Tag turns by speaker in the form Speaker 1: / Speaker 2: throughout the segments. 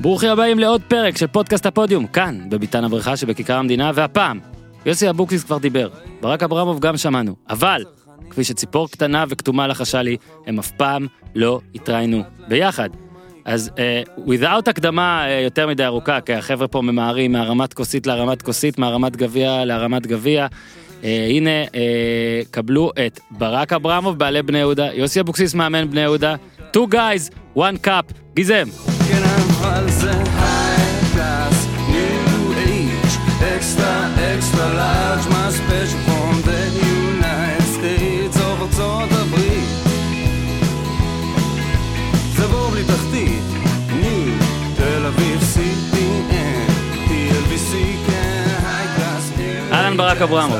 Speaker 1: ברוכים הבאים לעוד פרק של פודקאסט הפודיום, כאן, בביתן הברכה שבכיכר המדינה, והפעם, יוסי אבוקסיס כבר דיבר, ברק אברמוב גם שמענו, אבל, כפי שציפור קטנה וכתומה לחשה לי, הם אף פעם לא התראינו ביחד. אז uh, without הקדמה uh, יותר מדי ארוכה, כי החבר'ה פה ממהרים מהרמת כוסית להרמת כוסית, מהרמת גביע להרמת גביע. Uh, הנה, uh, קבלו את ברק אברמוב, בעלי בני יהודה, יוסי אבוקסיס, מאמן בני יהודה, two guys, one cup, גיזם.
Speaker 2: אבל זה high class, new age, extra, extra large, my special from the United States of ארצות הברית. זה בור בלי תחתית, ניו, תל אביב, CPN, TLBC, כן, high class, new
Speaker 1: אהלן ברק אברמוב.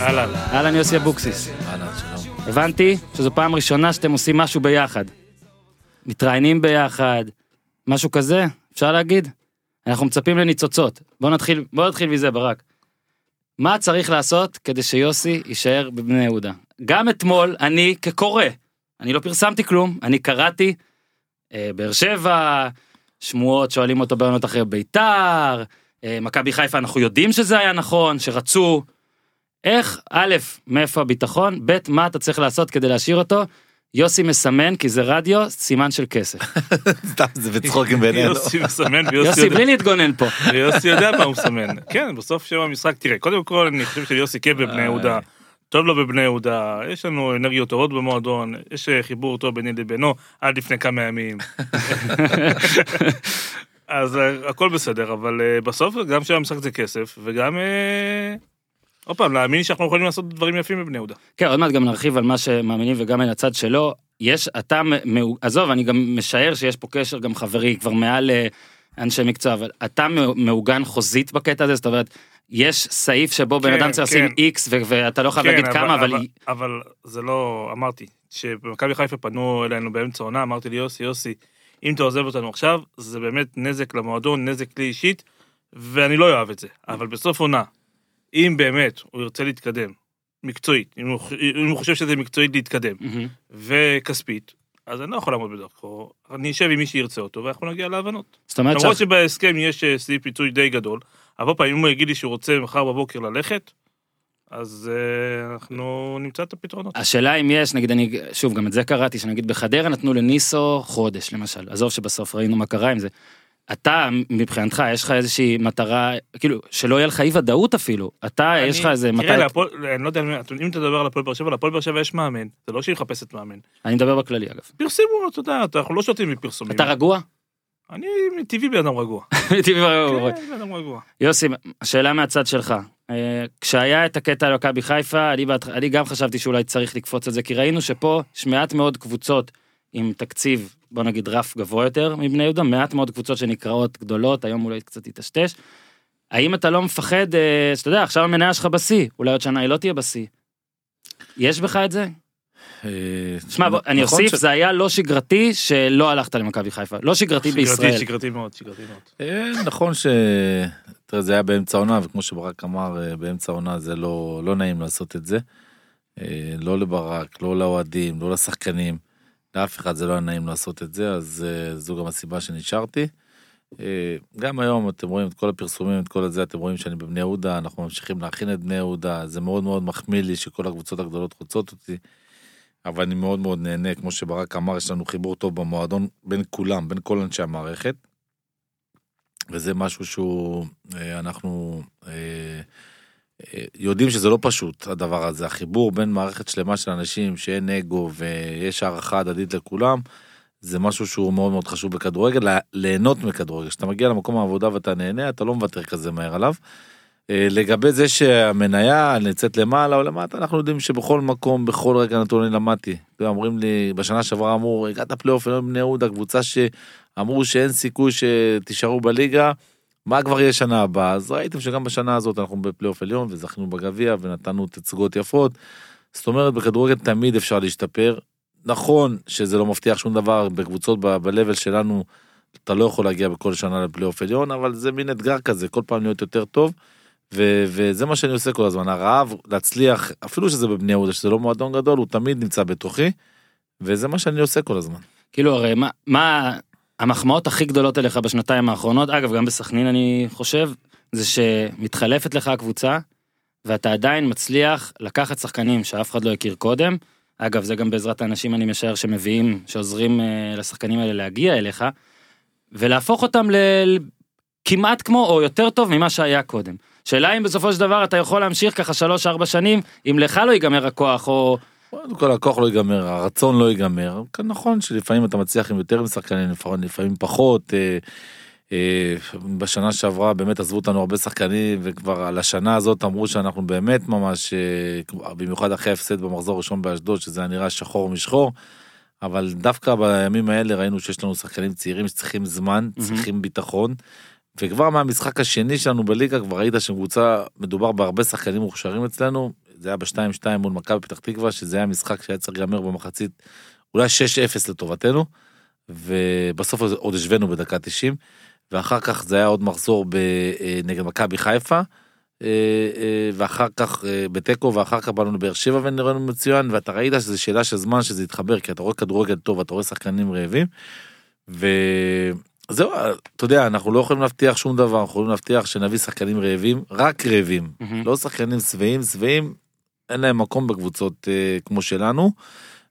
Speaker 3: אהלן.
Speaker 1: אהלן יוסי אבוקסיס.
Speaker 3: אהלן, שלום.
Speaker 1: הבנתי שזו פעם ראשונה שאתם עושים משהו ביחד. מתראיינים ביחד, משהו כזה, אפשר להגיד? אנחנו מצפים לניצוצות. בוא נתחיל, בוא נתחיל מזה ברק. מה צריך לעשות כדי שיוסי יישאר בבני יהודה? גם אתמול אני כקורא, אני לא פרסמתי כלום, אני קראתי אה, באר שבע, שמועות שואלים אותו בעונות אחרי ביתר, אה, מכבי חיפה אנחנו יודעים שזה היה נכון, שרצו. איך, א', מאיפה הביטחון, ב', מה אתה צריך לעשות כדי להשאיר אותו? יוסי מסמן, כי זה רדיו, סימן של כסף.
Speaker 3: סתם זה בצחוקים בינינו.
Speaker 4: יוסי מסמן ויוסי
Speaker 1: יוסי,
Speaker 4: יודע-
Speaker 1: בלי להתגונן פה.
Speaker 4: ויוסי יודע מה הוא מסמן. כן, בסוף שם המשחק, תראה, קודם כל אני חושב שיוסי כיף בבני יהודה. טוב לו בבני יהודה, יש לנו אנרגיות טובות במועדון, יש אה, חיבור טוב ביני לבינו עד לפני כמה ימים. אז אה, הכל בסדר, אבל אה, בסוף גם שהמשחק זה כסף, וגם, עוד פעם, להאמין שאנחנו יכולים לעשות דברים יפים בבני יהודה.
Speaker 1: כן, עוד מעט גם נרחיב על מה שמאמינים וגם על הצד שלו. יש, אתה, מ- מ- עזוב, אני גם משער שיש פה קשר גם חברי, כבר מעל אה, אנשי מקצוע, אבל אתה מעוגן חוזית בקטע הזה, זאת אומרת, יש סעיף שבו בן
Speaker 4: כן,
Speaker 1: אדם צריך לשים
Speaker 4: כן.
Speaker 1: איקס ו- ואתה לא חייב
Speaker 4: כן,
Speaker 1: להגיד כמה, אבל...
Speaker 4: אבל, אבל זה לא, אמרתי, כשבמכבי חיפה פנו אלינו באמצע העונה, אמרתי לי, יוסי, יוסי, אם אתה עוזב אותנו עכשיו, זה באמת נזק למועדון, נזק לי אישית, ואני לא אוהב את זה. אבל בסוף עונה, אם באמת הוא ירצה להתקדם, מקצועית, אם הוא, אם הוא חושב שזה מקצועית להתקדם,
Speaker 1: מהמם.
Speaker 4: וכספית, אז אני לא יכול לעמוד בדרכו, אני אשב עם מי שירצה אותו, ואנחנו נגיע להבנות.
Speaker 1: זאת אומרת,
Speaker 4: למרות
Speaker 1: שאח-
Speaker 4: שבהסכם יש אה, סעיף פיצוי די גדול, אבל פעם אם הוא יגיד לי שהוא רוצה מחר בבוקר ללכת, אז אה, אנחנו נמצא את הפתרונות.
Speaker 1: השאלה אם יש, נגיד אני, שוב, גם את זה קראתי, שנגיד בחדרה נתנו לניסו חודש למשל, עזוב שבסוף ראינו מה קרה עם זה. אתה, מבחינתך, יש לך איזושהי מטרה, כאילו, שלא יהיה לך אי ודאות אפילו. אתה, יש לך איזה
Speaker 4: תראה,
Speaker 1: מטרה,
Speaker 4: להפועל- אני לא יודע, אם אתה מדבר על הפועל באר שבע, להפועל באר שבע יש מאמן, זה לא שהיא מחפשת מאמן.
Speaker 1: אני מדבר בכללי אגב.
Speaker 4: פרסמו, אתה יודע, אנחנו לא שותים מפרסומים.
Speaker 1: אתה רגוע?
Speaker 4: אני מטבעי בן אדם רגוע.
Speaker 1: טבעי,
Speaker 4: כן, בן אדם רגוע.
Speaker 1: יוסי, השאלה מהצד שלך. אה, כשהיה את הקטע על מכבי חיפה, אני, בהתח- אני גם חשבתי שאולי צריך לקפוץ את זה, כי ראינו שפה יש מעט מאוד קבוצות עם תקציב, בוא נגיד רף גבוה יותר מבני יהודה, מעט מאוד קבוצות שנקראות גדולות, היום אולי קצת יטשטש. האם אתה לא מפחד, אה, שאתה יודע, עכשיו המניה שלך בשיא, אולי עוד שנה היא לא תהיה בשיא. יש בך את זה?
Speaker 3: אה,
Speaker 1: שמע, אני
Speaker 3: נכון
Speaker 1: אוסיף, זה היה לא שגרתי שלא הלכת למכבי חיפה. לא שגרתי בישראל.
Speaker 4: שגרתי, שגרתי מאוד, שגרתי מאוד.
Speaker 3: אה, נכון ש... תראה, זה היה באמצע העונה, וכמו שברק אמר, באמצע העונה זה לא לא נעים לעשות את זה. לא לברק, לא לאוהדים, לא לשחקנים. לאף אחד זה לא היה נעים לעשות את זה, אז אה, זו גם הסיבה שנשארתי. אה, גם היום אתם רואים את כל הפרסומים, את כל הזה, אתם רואים שאני בבני יהודה, אנחנו ממשיכים להכין את בני יהודה, זה מאוד מאוד מחמיא לי שכל הקבוצות הגדולות רוצות אותי. אבל אני מאוד מאוד נהנה, כמו שברק אמר, יש לנו חיבור טוב במועדון בין כולם, בין כל אנשי המערכת. וזה משהו שהוא, אה, אנחנו אה, יודעים שזה לא פשוט, הדבר הזה. החיבור בין מערכת שלמה של אנשים שאין אגו ויש הערכה הדדית לכולם, זה משהו שהוא מאוד מאוד חשוב בכדורגל, ליהנות מכדורגל. כשאתה מגיע למקום העבודה ואתה נהנה, אתה לא מוותר כזה מהר עליו. אה, לגבי זה שהמניה נמצאת למעלה או למטה, אנחנו יודעים שבכל מקום, בכל רגע נתון אני למדתי. אומרים לי, בשנה שעברה אמרו, הגעת פלייאוף בני יהודה, קבוצה שאמרו שאין סיכוי שתישארו בליגה, מה כבר יהיה שנה הבאה? אז ראיתם שגם בשנה הזאת אנחנו בפלייאוף עליון וזכינו בגביע ונתנו תצוגות יפות. זאת אומרת, בכדורגל תמיד אפשר להשתפר. נכון שזה לא מבטיח שום דבר בקבוצות ב- שלנו, אתה לא יכול להגיע בכל שנה לפלייאוף עליון, אבל זה מין אתגר כזה, כל פעם להיות יותר טוב. ו- וזה מה שאני עושה כל הזמן, הרעב להצליח, אפילו שזה בבני יהודה, שזה לא מועדון גדול, הוא תמיד נמצא בתוכי, וזה מה שאני עושה כל הזמן.
Speaker 1: כאילו הרי מה, מה המחמאות הכי גדולות אליך בשנתיים האחרונות, אגב, גם בסכנין אני חושב, זה שמתחלפת לך הקבוצה, ואתה עדיין מצליח לקחת שחקנים שאף אחד לא הכיר קודם. אגב, זה גם בעזרת האנשים, אני משער, שמביאים, שעוזרים אה, לשחקנים האלה להגיע אליך, ולהפוך אותם ל... ל- כמעט כמו, או יותר טוב ממה שהיה קודם. שאלה אם בסופו של דבר אתה יכול להמשיך ככה שלוש ארבע שנים, אם לך לא ייגמר הכוח, או...
Speaker 3: קודם כל הכוח לא ייגמר, הרצון לא ייגמר. כן, נכון שלפעמים אתה מצליח עם יותר משחקנים, לפעמים, פחות. אה, אה, בשנה שעברה באמת עזבו אותנו הרבה שחקנים וכבר על השנה הזאת אמרו שאנחנו באמת ממש, אה, במיוחד אחרי ההפסד במחזור הראשון באשדוד שזה היה נראה שחור משחור. אבל דווקא בימים האלה ראינו שיש לנו שחקנים צעירים שצריכים זמן, צריכים ביטחון. וכבר מהמשחק השני שלנו בליגה כבר ראית שקבוצה מדובר בהרבה שחקנים מוכשרים אצלנו זה היה ב-2-2 מול מכבי פתח תקווה שזה היה משחק שהיה צריך להיגמר במחצית אולי 6-0 לטובתנו ובסוף עוד השווינו בדקה 90 ואחר כך זה היה עוד מחזור אה, נגד מכבי חיפה אה, אה, ואחר כך בתיקו ואחר כך באנו לבאר שבע ונראינו מצוין ואתה ראית שזה שאלה של זמן שזה יתחבר כי אתה רואה כדורגל טוב אתה רואה שחקנים רעבים. וזהו אתה יודע אנחנו לא יכולים להבטיח שום דבר אנחנו יכולים להבטיח שנביא שחקנים רעבים רק רעבים
Speaker 1: מהמם.
Speaker 3: לא שחקנים שבעים שבעים אין להם מקום בקבוצות אה, כמו שלנו.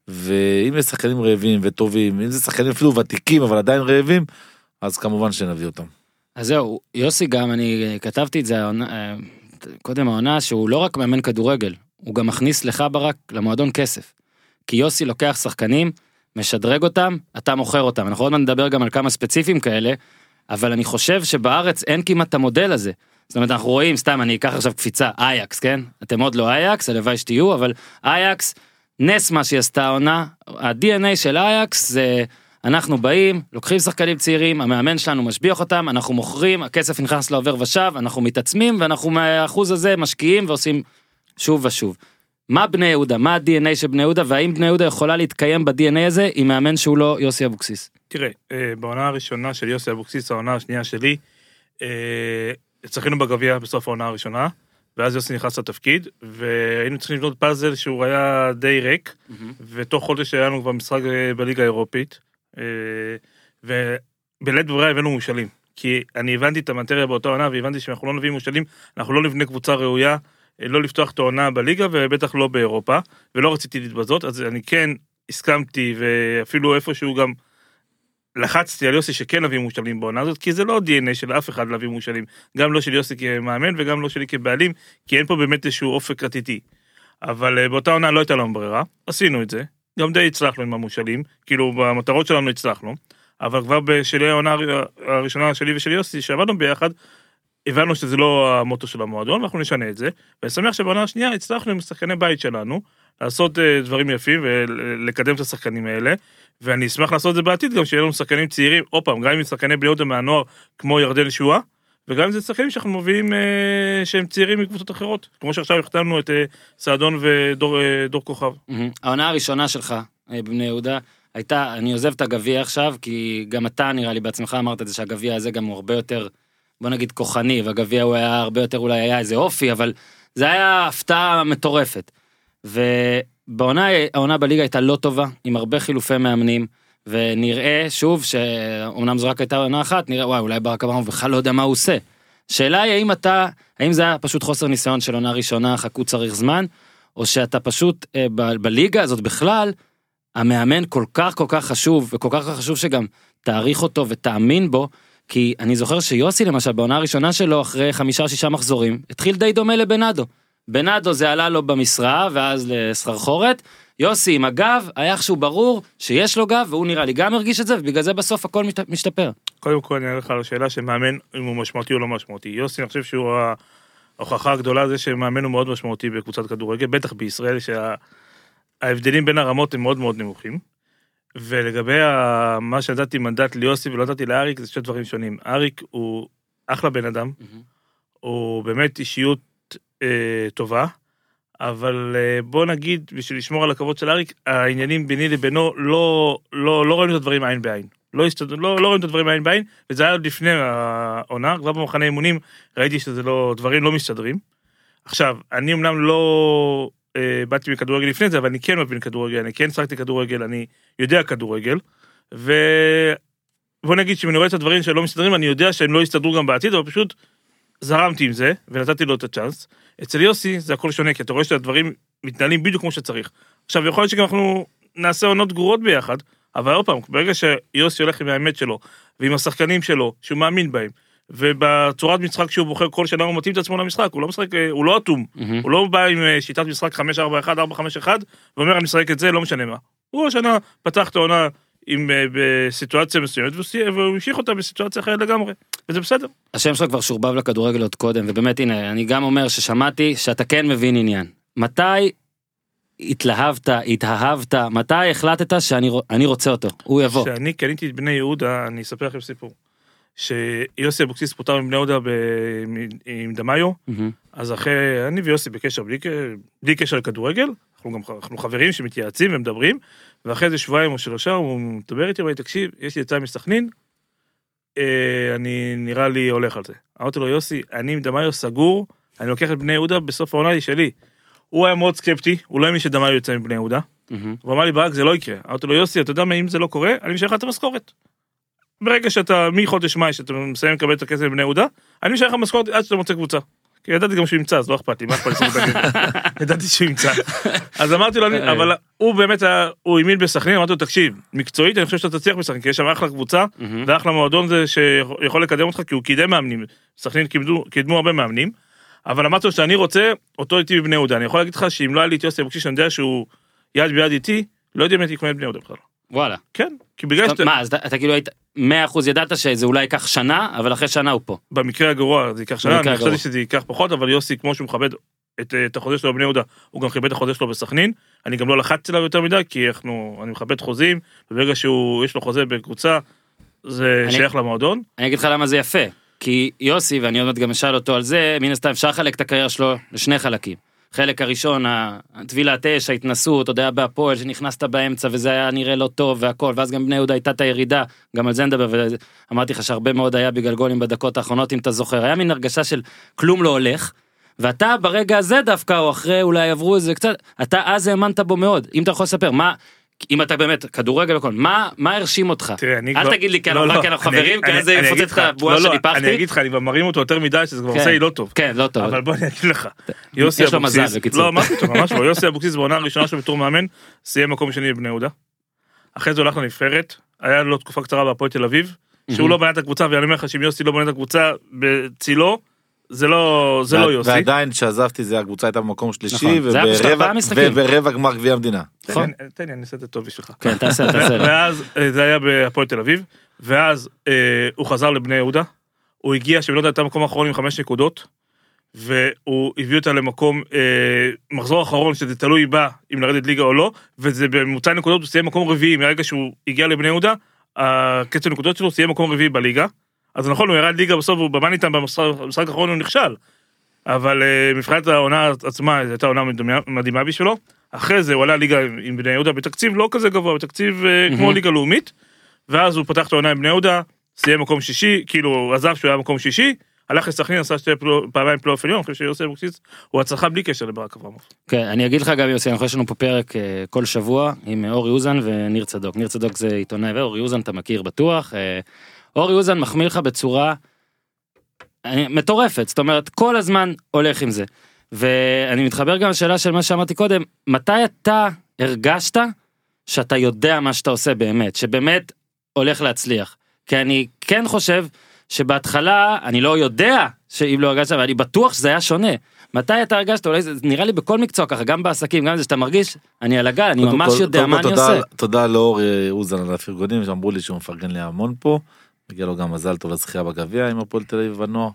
Speaker 3: ואם יש שחקנים רעבים וטובים אם זה שחקנים אפילו ותיקים אבל עדיין רעבים אז כמובן שנביא אותם.
Speaker 1: אז זהו, יוסי גם, אני כתבתי את זה אה, קודם העונה, שהוא לא רק מאמן כדורגל, הוא גם מכניס לך ברק למועדון כסף. כי יוסי לוקח שחקנים, משדרג אותם, אתה מוכר אותם. אנחנו עוד מעט נדבר גם על כמה ספציפיים כאלה, אבל אני חושב שבארץ אין כמעט את המודל הזה. זאת אומרת, אנחנו רואים, סתם, אני אקח עכשיו קפיצה, אייקס, כן? אתם עוד לא אייקס, הלוואי שתהיו, אבל אייקס, נס מה שהיא עשתה העונה, ה-DNA של אייקס זה אנחנו באים, לוקחים שחקנים צעירים, המאמן שלנו משביח אותם, אנחנו מוכרים, הכסף נכנס לעובר ושב, אנחנו מתעצמים, ואנחנו מהאחוז הזה משקיעים ועושים שוב ושוב. מה בני יהודה? מה ה-DNA של בני יהודה, והאם בני יהודה יכולה להתקיים ב-DNA הזה עם מאמן שהוא לא יוסי אבוקסיס?
Speaker 4: תראה, אה, בעונה הראשונה של יוסי אבוקסיס, העונה השנייה שלי, אה, זכינו בגביע בסוף העונה הראשונה, ואז יוסי נכנס לתפקיד, והיינו צריכים לבנות פאזל שהוא היה די ריק, ותוך חודש היה לנו כבר משחק אה, בליגה האירופית, אה, ובלית ברירה הבאנו מושאלים. כי אני הבנתי את המטריה באותה עונה, והבנתי שאם אנחנו לא נביא מושאלים, אנחנו לא נבנה קבוצה ראויה, אה, לא לפתוח את העונה בליגה, ובטח לא באירופה, ולא רציתי להתבזות, אז אני כן הסכמתי, ואפילו איפשהו גם לחצתי על יוסי שכן נביא מושאלים בעונה הזאת, כי זה לא DNA של אף אחד להביא מושאלים, גם לא של יוסי כמאמן וגם לא שלי כבעלים, כי אין פה באמת איזשהו אופק עתידי. אבל אה, באותה עונה לא הייתה לנו ברירה, עשינו את זה, גם די הצלחנו עם המושאלים, כאילו במטרות שלנו הצלחנו, אבל כבר בשלהי העונה הר- הראשונה שלי ושל יוסי, שעבדנו ביחד, הבנו שזה לא המוטו של המועדון, ואנחנו נשנה את זה, ואני שמח שבעונה השנייה הצלחנו עם שחקני בית שלנו, לעשות אה, דברים יפים ולקדם את השחקנים האלה, ואני אשמח לעשות את זה בעתיד גם שיהיה לנו שחקנים צעירים, עוד פעם, גם אם שחקני בני יהודה מהנוער כמו ירדן שועה, וגם אם זה שחקנים שאנחנו מביאים אה, שהם צעירים מקבוצות אחרות, כמו שעכשיו החתמנו את אה, סעדון ודור אה, כוכב.
Speaker 1: מהמם. העונה הראשונה שלך אה, בבני יהודה הייתה, אני עוזב את הגביע עכשיו, כי גם אתה נראה לי בעצמך אמרת את זה שהגביע הזה גם הוא הרבה יותר, בוא נגיד כוחני, והגביע הוא היה הרבה יותר אולי היה איזה אופי, אבל זה היה הפתעה מטורפת. ובעונה, העונה בליגה הייתה לא טובה, עם הרבה חילופי מאמנים, ונראה שוב שאומנם זו רק הייתה עונה אחת, נראה וואי אולי ברק אברהם בכלל לא יודע מה הוא עושה. שאלה היא האם אתה, האם זה היה פשוט חוסר ניסיון של עונה ראשונה, חכו צריך זמן, או שאתה פשוט אה, ב- בליגה הזאת בכלל, המאמן כל כך כל כך חשוב, וכל כך חשוב שגם תעריך אותו ותאמין בו, כי אני זוכר שיוסי למשל בעונה הראשונה שלו אחרי חמישה שישה מחזורים, התחיל די דומה לבנאדו. בנאדו זה עלה לו במשרה ואז לסחרחורת, יוסי עם הגב, היה איכשהו ברור שיש לו גב, והוא נראה לי גם הרגיש את זה, ובגלל זה בסוף הכל משת- משתפר.
Speaker 4: קודם כל אני אענה לך על השאלה של מאמן, אם הוא משמעותי או לא משמעותי. יוסי, אני חושב שהוא ההוכחה הגדולה זה שמאמן הוא מאוד משמעותי בקבוצת כדורגל, בטח בישראל, שההבדלים בין הרמות הם מאוד מאוד נמוכים. ולגבי ה- מה שנתתי מנדט ליוסי ולא נתתי לאריק, זה שני דברים שונים. אריק הוא אחלה בן אדם, הוא באמת אישיות אה, טובה, אבל אה, בוא נגיד, בשביל לשמור על הכבוד של אריק, העניינים ביני לבינו, לא, לא, לא ראינו את הדברים עין בעין. לא, הסתד... לא, לא ראינו את הדברים עין בעין, וזה היה עוד לפני העונה, כבר במחנה אימונים ראיתי שזה לא, דברים לא מסתדרים. עכשיו, אני אמנם לא באתי מכדורגל לפני זה, אבל אני כן מבין כדורגל, אני כן שחקתי כדורגל, אני יודע כדורגל, בוא נגיד שאם אני רואה את הדברים שלא מסתדרים, אני יודע שהם לא יסתדרו גם בעתיד, אבל פשוט זרמתי עם זה, ונתתי לו את הצ'אנס. אצל יוסי זה הכל שונה, כי אתה רואה שהדברים מתנהלים בדיוק כמו שצריך. עכשיו, יכול להיות שגם אנחנו נעשה עונות גרועות ביחד, אבל עוד פעם, ברגע שיוסי הולך עם האמת שלו, ועם השחקנים שלו, שהוא מאמין בהם, ובצורת משחק שהוא בוחר כל שנה הוא מתאים את עצמו למשחק, הוא לא משחק, אה, הוא לא אטום,
Speaker 1: מהמם.
Speaker 4: הוא לא בא עם אה, שיטת משחק 5-4-1, 4-5-1, ואומר אני משחק את זה, לא משנה מה. הוא השנה פתח את העונה עם, אה, בסיטואציה מסוימת, והוא המשיך אותה בסיטואציה אחרת לגמרי, וזה בסדר.
Speaker 1: השם שלך כבר שורבב לכדורגל עוד קודם, ובאמת הנה, אני גם אומר ששמעתי שאתה כן מבין עניין. מתי התלהבת, התאהבת, מתי החלטת שאני רוצה אותו, הוא יבוא.
Speaker 4: כשאני קניתי את בני יהודה, אני אספר לכם סיפור. שיוסי אבוקסיס פוטר מבני יהודה ב... עם דמאיו,
Speaker 1: מהמם.
Speaker 4: אז אחרי, אני ויוסי בקשר בלי, בלי קשר לכדורגל, אנחנו גם אנחנו חברים שמתייעצים ומדברים, ואחרי איזה שבועיים או שלושה הוא מדבר איתי, אומר לי, תקשיב, יש לי עצה מסכנין, אה, אני נראה לי הולך על זה. אמרתי לו, יוסי, אני עם דמאיו סגור, אני לוקח את בני יהודה, בסוף העונה היא שלי. הוא היה מאוד סקפטי, הוא לא האמין שדמאיו יוצא מבני יהודה,
Speaker 1: מהמם.
Speaker 4: הוא אמר לי, ברק, זה לא יקרה. אמרתי לו, יוסי, אתה יודע מה, אם זה לא קורה, אני משלם לך את המשכורת. ברגע שאתה, מחודש מאי, שאתה מסיים לקבל את הכסף מבני יהודה, אני משלם לך משכורת עד שאתה מוצא קבוצה. כי ידעתי גם שהוא ימצא, אז לא אכפת לי, מה אכפת לי? ידעתי שהוא ימצא. אז אמרתי לו, אני- אבל הוא באמת, היה- הוא האמין בסכנין, אמרתי לו, תקשיב, מקצועית אני חושב שאתה תצליח בסכנין, כי יש שם אחלה קבוצה. ואחלה מועדון זה שיכול לקדם אותך, כי הוא קידם מאמנים. סכנין קידמו, קידמו הרבה מאמנים, אבל אמרתי לו שאני רוצה אותו איתי בבני יהודה. אני יכול להגיד לך שאם לא היה לי את יוסי אבוקסיס, שאני יודע שהוא יד ביד איתי, לא יודע אם הייתי קונה את בני יהודה בכלל.
Speaker 1: וואלה.
Speaker 4: כן, כי בגלל שאתה,
Speaker 1: מה, אז אתה- אתה כאילו היית 100% ידעת שזה אולי ייקח שנה, אבל אחרי שנה הוא פה.
Speaker 4: במקרה הגרוע זה ייקח שנה, אני חשבתי. שזה ייקח פחות, אבל יוסי, כמו שהוא מכבד את, את החוזה שלו בבני יהודה, הוא גם כיבד את החוזה שלו בסכנין. אני גם לא לחצתי עליו יותר מדי, כי אנחנו, אני מכבד חוזים, וברגע שהוא, יש לו חוזה בקבוצה, זה
Speaker 1: אני-
Speaker 4: שייך למועדון.
Speaker 1: אני אגיד לך למה זה יפה. כי יוסי, ואני עוד מעט גם אשאל אותו על זה, מן הסתם אפשר לחלק את הקריירה שלו לשני חלקים. חלק הראשון, הטבילת אש, ההתנסות, עוד היה בהפועל, שנכנסת באמצע וזה היה נראה לא טוב והכל, ואז גם בני יהודה הייתה את הירידה, גם על זה נדבר, ואמרתי לך שהרבה מאוד היה בגלל גולים בדקות האחרונות, אם אתה זוכר, היה מין הרגשה של כלום לא הולך, ואתה ברגע הזה דווקא, או אחרי אולי עברו איזה קצת, אתה אז האמנת בו מאוד, אם אתה יכול לספר, מה, אם אתה באמת כדורגל וכל, מה, מה הרשים אותך?
Speaker 4: תראה, אני
Speaker 1: אל
Speaker 4: כבר-
Speaker 1: תגיד לי כי
Speaker 4: לא,
Speaker 1: אנחנו
Speaker 4: לא,
Speaker 1: רק אנחנו
Speaker 4: אני-
Speaker 1: חברים, כי אז זה יפוצץ את הבועה
Speaker 4: לא, לא,
Speaker 1: שניפחתי.
Speaker 4: אני אגיד לך, אני כבר מרים אותו יותר מדי, שזה כבר
Speaker 1: כן.
Speaker 4: עושה לי לא טוב.
Speaker 1: כן, לא טוב.
Speaker 4: אבל בוא אני אגיד לך, יוסי אבוקסיס. לא, מה פתאום, ממש לא, יוסי אבוקסיס בעונה הראשונה שלו בתור מאמן, סיים מקום שני בבני יהודה. אחרי זה הוא הלך לנבחרת, היה לו תקופה קצרה בהפועל תל אביב, שהוא לא בנה את הקבוצה, ואני אומר לך שאם יוסי לא בונה את הקבוצה בצילו, זה לא, זה לא יוסי.
Speaker 3: ועדיין כשעזבתי זה הקבוצה הייתה במקום שלישי
Speaker 1: נכון.
Speaker 3: וברבע גמר גביע המדינה.
Speaker 1: נכון.
Speaker 4: תן לי, אני אעשה את זה טוב בשבילך.
Speaker 1: כן, תעשה, תעשה.
Speaker 4: ואז אה, זה היה בהפועל תל אביב, ואז אה, הוא חזר לבני יהודה, הוא הגיע שבני יהודה הייתה במקום האחרון עם חמש נקודות, והוא הביא אותה למקום, אה, מחזור אחרון שזה תלוי בה אם לרדת ליגה או לא, וזה בממוצע נקודות הוא סיים מקום רביעי מהרגע שהוא הגיע לבני יהודה, הקצב נקודות שלו סיים מקום רביעי בליגה, אז נכון הוא ירד ליגה בסוף הוא במן איתם במשחק האחרון הוא נכשל, אבל מבחינת העונה עצמה זו הייתה עונה מדהימה בשבילו, אחרי זה הוא עלה ליגה עם בני יהודה בתקציב לא כזה גבוה, בתקציב אה, כמו. ליגה לאומית, ואז הוא פתח את העונה עם בני יהודה, סיים מקום שישי, כאילו עזב שהוא היה מקום שישי, הלך לסכנין, עשה שתי פלו- פעמיים פלייאוף עליון, אני חושב שיוסי אבוקסיס הוא הצלחה בלי קשר לברק אברמוב.
Speaker 1: כן, אני אגיד לך גם יוסי, אנחנו יש לנו פה פרק אה, כל שבוע עם אה, אורי אוזן וניר צדוק. ניר צדוק זה עיתונאי ואורי אוזן אתה מכיר בטוח. אורי אוזן מחמיא לך בצורה אה, מטורפת, זאת אומרת כל הזמן הולך עם זה. ואני מתחבר גם לשאלה של מה שאמרתי קודם, מתי אתה הרגשת שאתה יודע מה שאתה עושה באמת, שבאמת הולך להצליח. כי אני כן חושב שבהתחלה אני לא יודע שאם לא הרגשת, אבל אני בטוח שזה היה שונה. מתי אתה הרגשת, אולי זה נראה לי בכל מקצוע ככה, גם בעסקים, גם זה שאתה מרגיש, אני על הגל, אני ממש
Speaker 3: כל-
Speaker 1: יודע
Speaker 3: קודם
Speaker 1: מה
Speaker 3: כל
Speaker 1: אני
Speaker 3: תודה-
Speaker 1: עושה.
Speaker 3: תודה לאור אה, אוזן על הפרגונים שאמרו לי שהוא מפרגן לי המון פה. מגיע לו גם מזל טוב לזכייה בגביע עם הפועל תל אביב בנוער.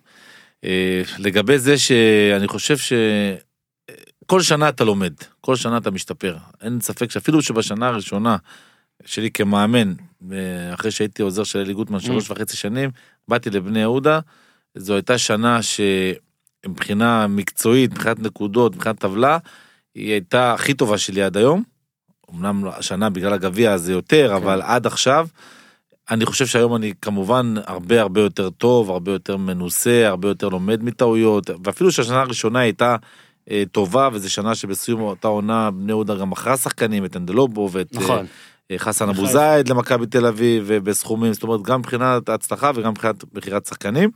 Speaker 3: אה, לגבי זה שאני חושב שכל שנה אתה לומד, כל שנה אתה משתפר. אין ספק שאפילו שבשנה הראשונה שלי כמאמן, אה, אחרי שהייתי עוזר של אלי גוטמן שלוש וחצי שנים, באתי לבני יהודה, זו הייתה שנה שמבחינה מקצועית, מבחינת נקודות, מבחינת טבלה, היא הייתה הכי טובה שלי עד היום. אמנם השנה בגלל הגביע זה יותר,
Speaker 1: כן.
Speaker 3: אבל עד עכשיו, אני חושב שהיום אני כמובן הרבה הרבה יותר טוב, הרבה יותר מנוסה, הרבה יותר לומד מטעויות, ואפילו שהשנה הראשונה הייתה אה, טובה, וזו שנה שבסיום אותה עונה בני יהודה גם מכרה שחקנים, את אנדלובו ואת, אה,
Speaker 1: נכון.
Speaker 3: אה, חסן אבו זייד למכבי תל אביב ובסכומים זאת אומרת גם מבחינת ההצלחה וגם מבחינת מכירת שחקנים.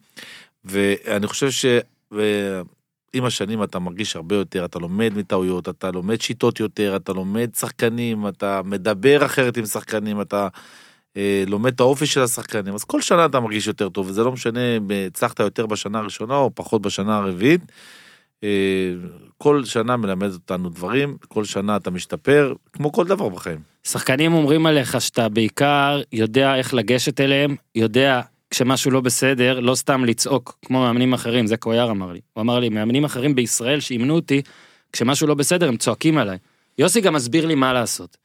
Speaker 3: ואני חושב שעם השנים אתה מרגיש הרבה יותר אתה לומד מטעויות אתה לומד שיטות יותר אתה לומד שחקנים אתה מדבר אחרת עם שחקנים אתה. אה, לומד את האופי של השחקנים אז כל שנה אתה מרגיש יותר טוב וזה לא משנה אם הצלחת יותר בשנה הראשונה או פחות בשנה הרביעית. אה, כל שנה מלמד אותנו דברים כל שנה אתה משתפר כמו כל דבר בחיים.
Speaker 1: שחקנים אומרים עליך שאתה בעיקר יודע איך לגשת אליהם, יודע כשמשהו לא בסדר, לא סתם לצעוק כמו מאמנים אחרים, זה קוויאר אמר לי. הוא אמר לי, מאמנים אחרים בישראל שאימנו אותי, כשמשהו לא בסדר הם צועקים עליי. יוסי גם מסביר לי מה לעשות.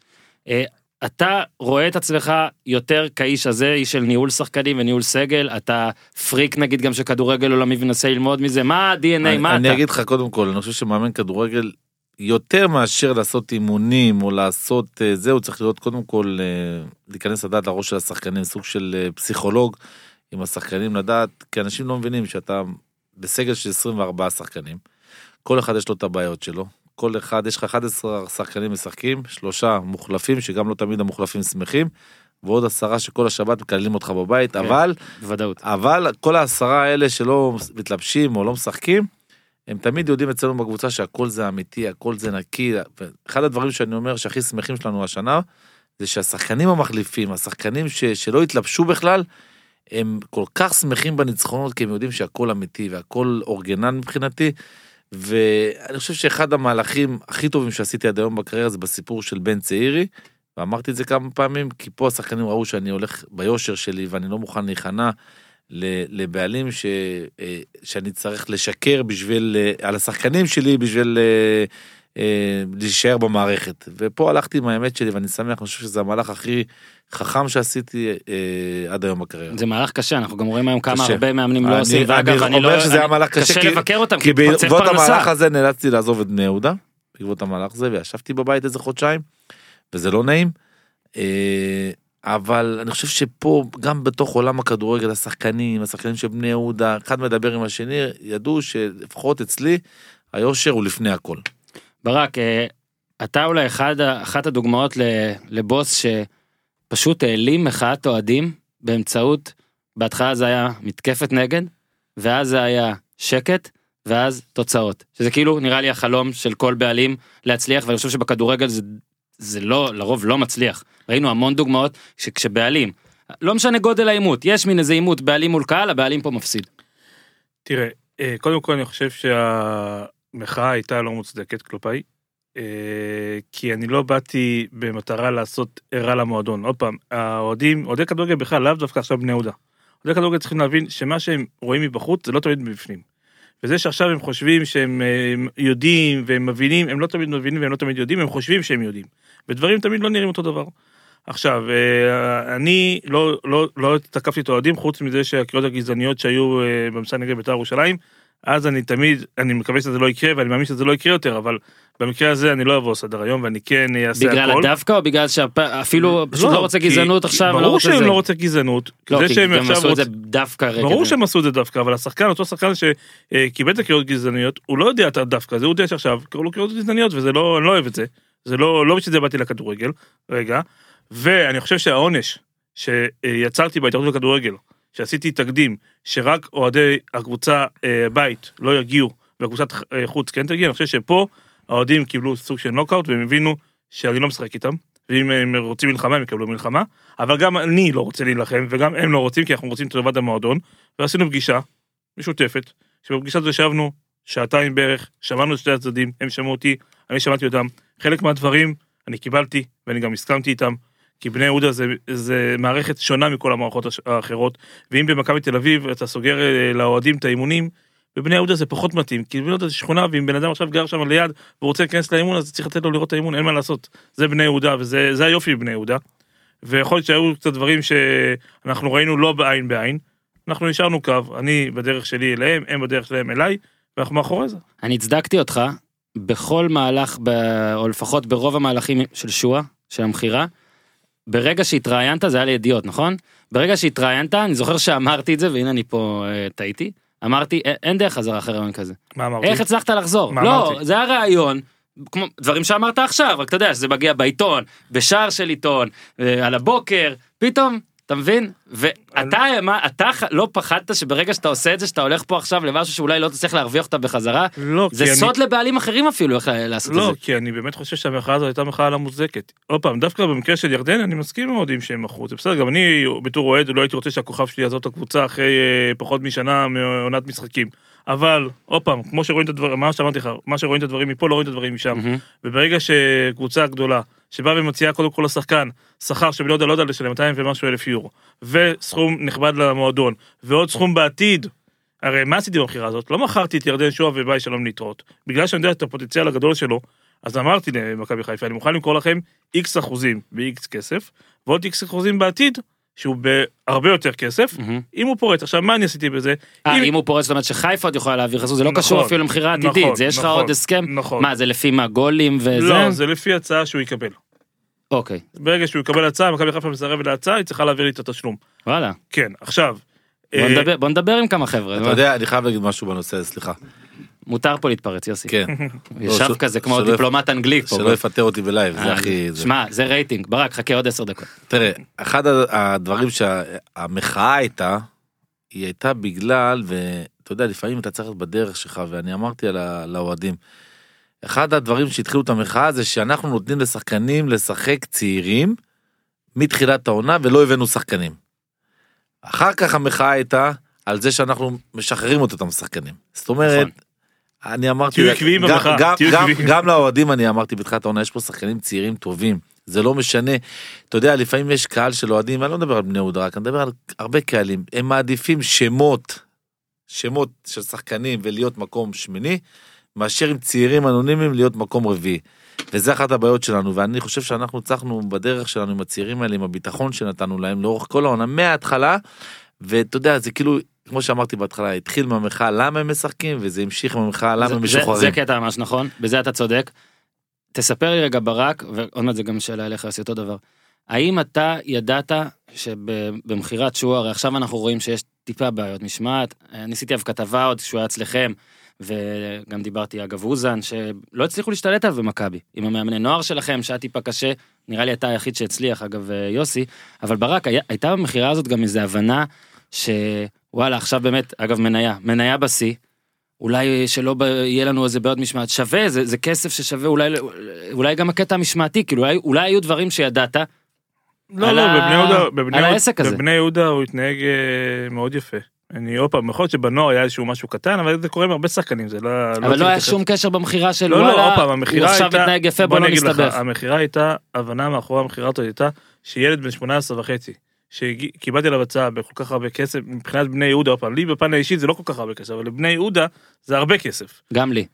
Speaker 1: אתה רואה את עצמך יותר כאיש הזה, איש של ניהול שחקנים וניהול סגל, אתה פריק נגיד גם של כדורגל עולמי ומנסה ללמוד מזה, מה ה-DNA,
Speaker 3: אני,
Speaker 1: מה
Speaker 3: אני
Speaker 1: אתה?
Speaker 3: אגיד לך קודם כל אני חושב שמאמן כדורגל יותר מאשר לעשות אימונים או לעשות אה, זה הוא צריך להיות קודם כל אה, להיכנס לדעת לראש של השחקנים סוג של אה, פסיכולוג עם השחקנים לדעת כי אנשים לא מבינים שאתה בסגל של 24 שחקנים כל אחד יש לו את הבעיות שלו כל אחד יש לך 11 שחקנים משחקים שלושה מוחלפים שגם לא תמיד המוחלפים שמחים ועוד עשרה שכל השבת מקללים אותך בבית
Speaker 1: כן.
Speaker 3: אבל
Speaker 1: בוודאות.
Speaker 3: אבל כל העשרה האלה שלא מתלבשים או לא משחקים, הם תמיד יודעים אצלנו בקבוצה שהכל זה אמיתי, הכל זה נקי. אחד הדברים שאני אומר שהכי שמחים שלנו השנה, זה שהשחקנים המחליפים, השחקנים ש, שלא התלבשו בכלל, הם כל כך שמחים בניצחונות כי הם יודעים שהכל אמיתי והכל אורגנן מבחינתי. ואני חושב שאחד המהלכים הכי טובים שעשיתי עד היום בקריירה זה בסיפור של בן צעירי. ואמרתי את זה כמה פעמים כי פה השחקנים ראו שאני הולך ביושר שלי ואני לא מוכן להיכנע לבעלים ש, אה, שאני צריך לשקר בשביל אה, על השחקנים שלי בשביל אה, להישאר במערכת ופה הלכתי עם האמת שלי ואני שמח אני חושב שזה המהלך הכי חכם שעשיתי אה, עד היום בקריירה.
Speaker 1: זה מהלך קשה, אנחנו גם רואים היום כמה
Speaker 3: קשה.
Speaker 1: הרבה מאמנים לא עושים, ואגב,
Speaker 3: אני
Speaker 1: אני לא...
Speaker 3: אומר שזה היה מהלך קשה,
Speaker 1: קשה
Speaker 3: כי-
Speaker 1: לבקר אותם,
Speaker 3: כי בעקבות המהלך. הזה נאלצתי לעזוב את בני יהודה בעקבות המהלך הזה וישבתי בבית איזה חודשיים וזה לא נעים. אה, אבל אני חושב שפה גם בתוך עולם הכדורגל השחקנים השחקנים של בני יהודה אחד מדבר עם השני ידעו שלפחות אצלי היושר הוא לפני הכל.
Speaker 1: ברק, אה, אתה אולי אחד, אחת הדוגמאות לבוס שפשוט העלים מחאת אוהדים באמצעות, בהתחלה זה היה מתקפת נגד, ואז זה היה שקט, ואז תוצאות. שזה כאילו נראה לי החלום של כל בעלים להצליח, ואני חושב שבכדורגל זה, זה לא, לרוב לא מצליח. ראינו המון דוגמאות שכשבעלים, לא משנה גודל העימות, יש מין איזה עימות בעלים מול קהל, הבעלים פה מפסיד.
Speaker 4: תראה, אה, קודם כל אני חושב שהמחאה הייתה לא מוצדקת כלפיי, אה, כי אני לא באתי במטרה לעשות רע למועדון. עוד פעם, האוהדים, אוהדי כדורגל בכלל, לאו דווקא עכשיו בני יהודה. אוהדי כדורגל צריכים להבין שמה שהם רואים מבחוץ זה לא תמיד מבפנים. וזה שעכשיו הם חושבים שהם אה, יודעים והם מבינים, הם לא תמיד מבינים והם לא תמיד יודעים, הם חושבים שהם יודעים. ודברים תמיד לא נראים אותו דבר. עכשיו, אה, אני לא, לא, לא תקפתי את האוהדים, חוץ מזה שהקריאות הגזעניות שהיו במשחק נגד בית"ר ירושלים, אז אני תמיד, אני מקווה שזה לא יקרה, ואני מאמין שזה לא יקרה יותר, אבל במקרה הזה אני לא אבוא סדר היום, ואני כן אעשה
Speaker 1: בגלל
Speaker 4: הכל.
Speaker 1: הדווקא או בגלל שאפילו פשוט לא רוצה
Speaker 4: כי-
Speaker 1: גזענות
Speaker 4: כי
Speaker 1: עכשיו,
Speaker 4: ברור שהם לא רוצה גזענות.
Speaker 1: לא,
Speaker 4: זה
Speaker 1: כי גם עשו את זה
Speaker 4: רוצ-
Speaker 1: דווקא רגע.
Speaker 4: ברור שהם עשו את זה דווקא, אבל השחקן, אותו שחקן שקיבל את הקריאות גזעניות, הוא לא יודע את הדווקא הזה, הוא יודע שעכשיו קראו לו קריאות גזעניות, וזה לא, אני לא אוהב את זה. זה לא, לא בשביל זה באתי לכדורגל, רגע. ואני חושב שהעונש שיצרתי בהתאחדות לכדורגל, שעשיתי תקדים, שרק אוהדי הקבוצה אה, בית לא יגיעו, והקבוצת אה, חוץ כן תגיע, אני חושב שפה האוהדים קיבלו סוג של נוקאוט, והם הבינו שאני לא משחק איתם. ואם הם רוצים מלחמה הם יקבלו מלחמה, אבל גם אני לא רוצה להילחם וגם הם לא רוצים כי אנחנו רוצים את טובת המועדון, ועשינו פגישה משותפת, שבפגישה הזו ישבנו שעתיים בערך, שמענו את שתי הצדדים, הם שמעו אותי, אני שמעתי אותם, חלק מהדברים אני קיבלתי ואני גם הסכמתי איתם, כי בני יהודה זה, זה מערכת שונה מכל המערכות האחרות, ואם במכבי תל אביב אתה סוגר אה, לאוהדים את האימונים, בבני יהודה זה פחות מתאים, כי בני יהודה זה שכונה, ואם בן אדם עכשיו גר שם ליד והוא רוצה להיכנס לאימון, אז צריך לתת לו לראות את האימון, אין מה לעשות. זה בני יהודה, וזה זה היופי בבני יהודה. ויכול להיות שהיו קצת דברים שאנחנו ראינו לא בעין בעין. אנחנו נשארנו קו, אני בדרך שלי אליהם, הם בדרך שלהם אליי, ואנחנו מאחורי זה.
Speaker 1: אני הצדקתי אותך בכל מהלך, ב... או לפחות ברוב המהלכים של שואה, של המכירה. ברגע שהתראיינת, זה היה לידיעות, נכון? ברגע שהתראיינת, אני זוכר שאמרתי את זה, והנה אני פה אה, טעיתי. אמרתי, "א- אין דרך חזרה אחרי רעיון כזה.
Speaker 4: מה אמרתי?
Speaker 1: איך הצלחת לחזור?
Speaker 4: מה
Speaker 1: לא,
Speaker 4: אמרתי?
Speaker 1: זה היה רעיון, כמו דברים שאמרת עכשיו, רק אתה יודע שזה מגיע בעיתון, בשער של עיתון, אה, על הבוקר, פתאום, אתה מבין? ואתה, מה, אתה לא פחדת שברגע שאתה עושה את זה, שאתה הולך פה עכשיו למשהו שאולי לא תצליח להרוויח אותה בחזרה?
Speaker 4: לא,
Speaker 1: זה
Speaker 4: כי אני-
Speaker 1: סוד לבעלים אחרים אפילו איך לעשות את
Speaker 4: לא,
Speaker 1: זה.
Speaker 4: כי אני באמת חושב שהמחאה הזו הייתה מחאה לא מוצדקת. עוד פעם, דווקא במקרה של ירדן, אני מסכים מאוד עם שהם מכרו. זה בסדר, גם אני בתור אוהד לא הייתי רוצה שהכוכב שלי יעזוב את הקבוצה אחרי אה, פחות משנה מעונת משחקים. אבל, עוד פעם, כמו שרואים את הדברים, מה שאמרתי לך, מה שרואים את הדברים מפה, לא רואים את הדברים משם.
Speaker 1: מהמם.
Speaker 4: וברגע שקבוצה גדולה, שבאה ומציעה קודם כל לשחקן, שכר שבלא יודע, לא יודע לשלם 200 ומשהו אלף יורו, וסכום נכבד למועדון, ועוד סכום בעתיד, הרי מה עשיתי במכירה הזאת? לא מכרתי את ירדן שועה וביי שלום להתראות. בגלל שאני יודע את הפוטנציאל הגדול שלו, אז אמרתי למכבי חיפה, אני מוכן למכור לכם איקס אחוזים ב-X כסף, ועוד איקס אחוזים בעתיד, שהוא בהרבה יותר כסף,
Speaker 1: מהמם.
Speaker 4: אם הוא פורט. עכשיו, מה אני עשיתי בזה?
Speaker 1: אה, אם הוא פורץ, זאת אומרת שחיפה עוד יכולה להעביר חסות, זה לא
Speaker 4: נכון,
Speaker 1: קשור אפילו למכירה עתידית,
Speaker 4: נכון,
Speaker 1: זה יש לך
Speaker 4: נכון,
Speaker 1: עוד הסכם?
Speaker 4: נכון.
Speaker 1: מה, זה לפי מה, גולים וזה?
Speaker 4: לא, זה לפי הצעה שהוא יקבל.
Speaker 1: אוקיי,
Speaker 4: ברגע שהוא יקבל הצעה, מכבי חיפה מסרבת להצעה, היא צריכה להעביר לי את התשלום.
Speaker 1: וואלה.
Speaker 4: כן, עכשיו.
Speaker 1: בוא
Speaker 4: אה,
Speaker 1: נדבר- בוא נדבר עם כמה חבר'ה.
Speaker 3: אתה יודע, אני חייב להגיד משהו בנושא, סליחה.
Speaker 1: מותר פה להתפרץ, יוסי.
Speaker 3: כן.
Speaker 1: ישב
Speaker 3: לא,
Speaker 1: כזה כמו
Speaker 3: שלא-
Speaker 1: דיפלומט אנגלי פה.
Speaker 3: שלא יפטר אותי בלייב, זה
Speaker 1: אה,
Speaker 3: הכי... זה.
Speaker 1: שמע, זה רייטינג. ברק, חכה עוד עשר דקות.
Speaker 3: תראה, אחד הדברים שהמחאה הייתה, היא הייתה בגלל, ואתה יודע, לפעמים אתה צריך להיות בדרך שלך, ואני אמרתי לאוהדים. אחד הדברים שהתחילו את המחאה זה שאנחנו נותנים לשחקנים לשחק צעירים מתחילת העונה ולא הבאנו שחקנים. אחר כך המחאה הייתה על זה שאנחנו משחררים את אותם שחקנים. זאת אומרת,
Speaker 1: נכון.
Speaker 3: אני אמרתי,
Speaker 4: תהיו עקביים
Speaker 3: גם-
Speaker 4: במחאה,
Speaker 3: גם-
Speaker 4: תהיו
Speaker 3: גם-
Speaker 4: עקביים.
Speaker 3: גם לאוהדים אני אמרתי בתחילת העונה, יש פה שחקנים צעירים טובים, זה לא משנה. אתה יודע, לפעמים יש קהל של אוהדים, אני לא מדבר על בני יהודה רק, אני מדבר על הרבה קהלים, הם מעדיפים שמות, שמות של שחקנים ולהיות מקום שמיני, מאשר עם צעירים אנונימיים להיות מקום רביעי. וזה אחת הבעיות שלנו, ואני חושב שאנחנו הצלחנו בדרך שלנו עם הצעירים האלה, עם הביטחון שנתנו להם לאורך כל העונה, מההתחלה, ואתה יודע, זה כאילו, כמו שאמרתי בהתחלה, התחיל מהמחאה למה הם משחקים, וזה המשיך מהמחאה למה
Speaker 1: זה-
Speaker 3: הם
Speaker 1: זה-
Speaker 3: משוחררים.
Speaker 1: זה קטע ממש נכון, בזה אתה צודק. תספר לי רגע ברק, ועוד מעט זה גם שאלה אליך, יוסי, אותו דבר. האם אתה ידעת שבמכירת שועה, הרי עכשיו אנחנו רואים שיש טיפה בעיות משמעת, אני עשיתי עליו כתבה עוד שהוא היה אצלכם, וגם דיברתי אגב אוזן, שלא הצליחו להשתלט עליו במכבי, עם המאמני נוער שלכם, שהיה טיפה קשה, נראה לי אתה היחיד שהצליח, אגב אה, יוסי, אבל ברק, היה, הייתה במכירה הזאת גם איזו הבנה שוואלה, עכשיו באמת, אגב מניה, מניה בשיא, אולי שלא. יהיה לנו איזה בעיות משמעת, שווה, זה, זה כסף ששווה אולי, אולי גם הקטע המשמעתי, כאילו אולי, אולי היו דברים שידעת,
Speaker 4: לא,
Speaker 1: על
Speaker 4: לא,
Speaker 1: ה-
Speaker 4: בבני יהודה, בבני
Speaker 1: על העסק הזה.
Speaker 4: בבני יהודה הוא התנהג אה, מאוד יפה. אני עוד פעם, יכול להיות שבנוער היה איזשהו משהו קטן, אבל זה קורה עם הרבה שחקנים, זה לא...
Speaker 1: אבל
Speaker 4: צריך
Speaker 1: לא היה. שום קשר במכירה של
Speaker 4: לא, לא,
Speaker 1: וואלה,
Speaker 4: עוד פעם,
Speaker 1: הוא
Speaker 4: המכירה
Speaker 1: עכשיו
Speaker 4: הייתה...
Speaker 1: מתנהג יפה, בוא לא נסתבך.
Speaker 4: המכירה הייתה, הבנה מאחורי המכירה הזאת הייתה, שילד בן 18 וחצי, שקיבלתי עליו הצעה בכל כך הרבה כסף, מבחינת בני יהודה, עוד פעם, לי בפן האישי זה לא כל כך הרבה כסף, אבל לבני יהודה זה הרבה כסף.
Speaker 1: גם לי.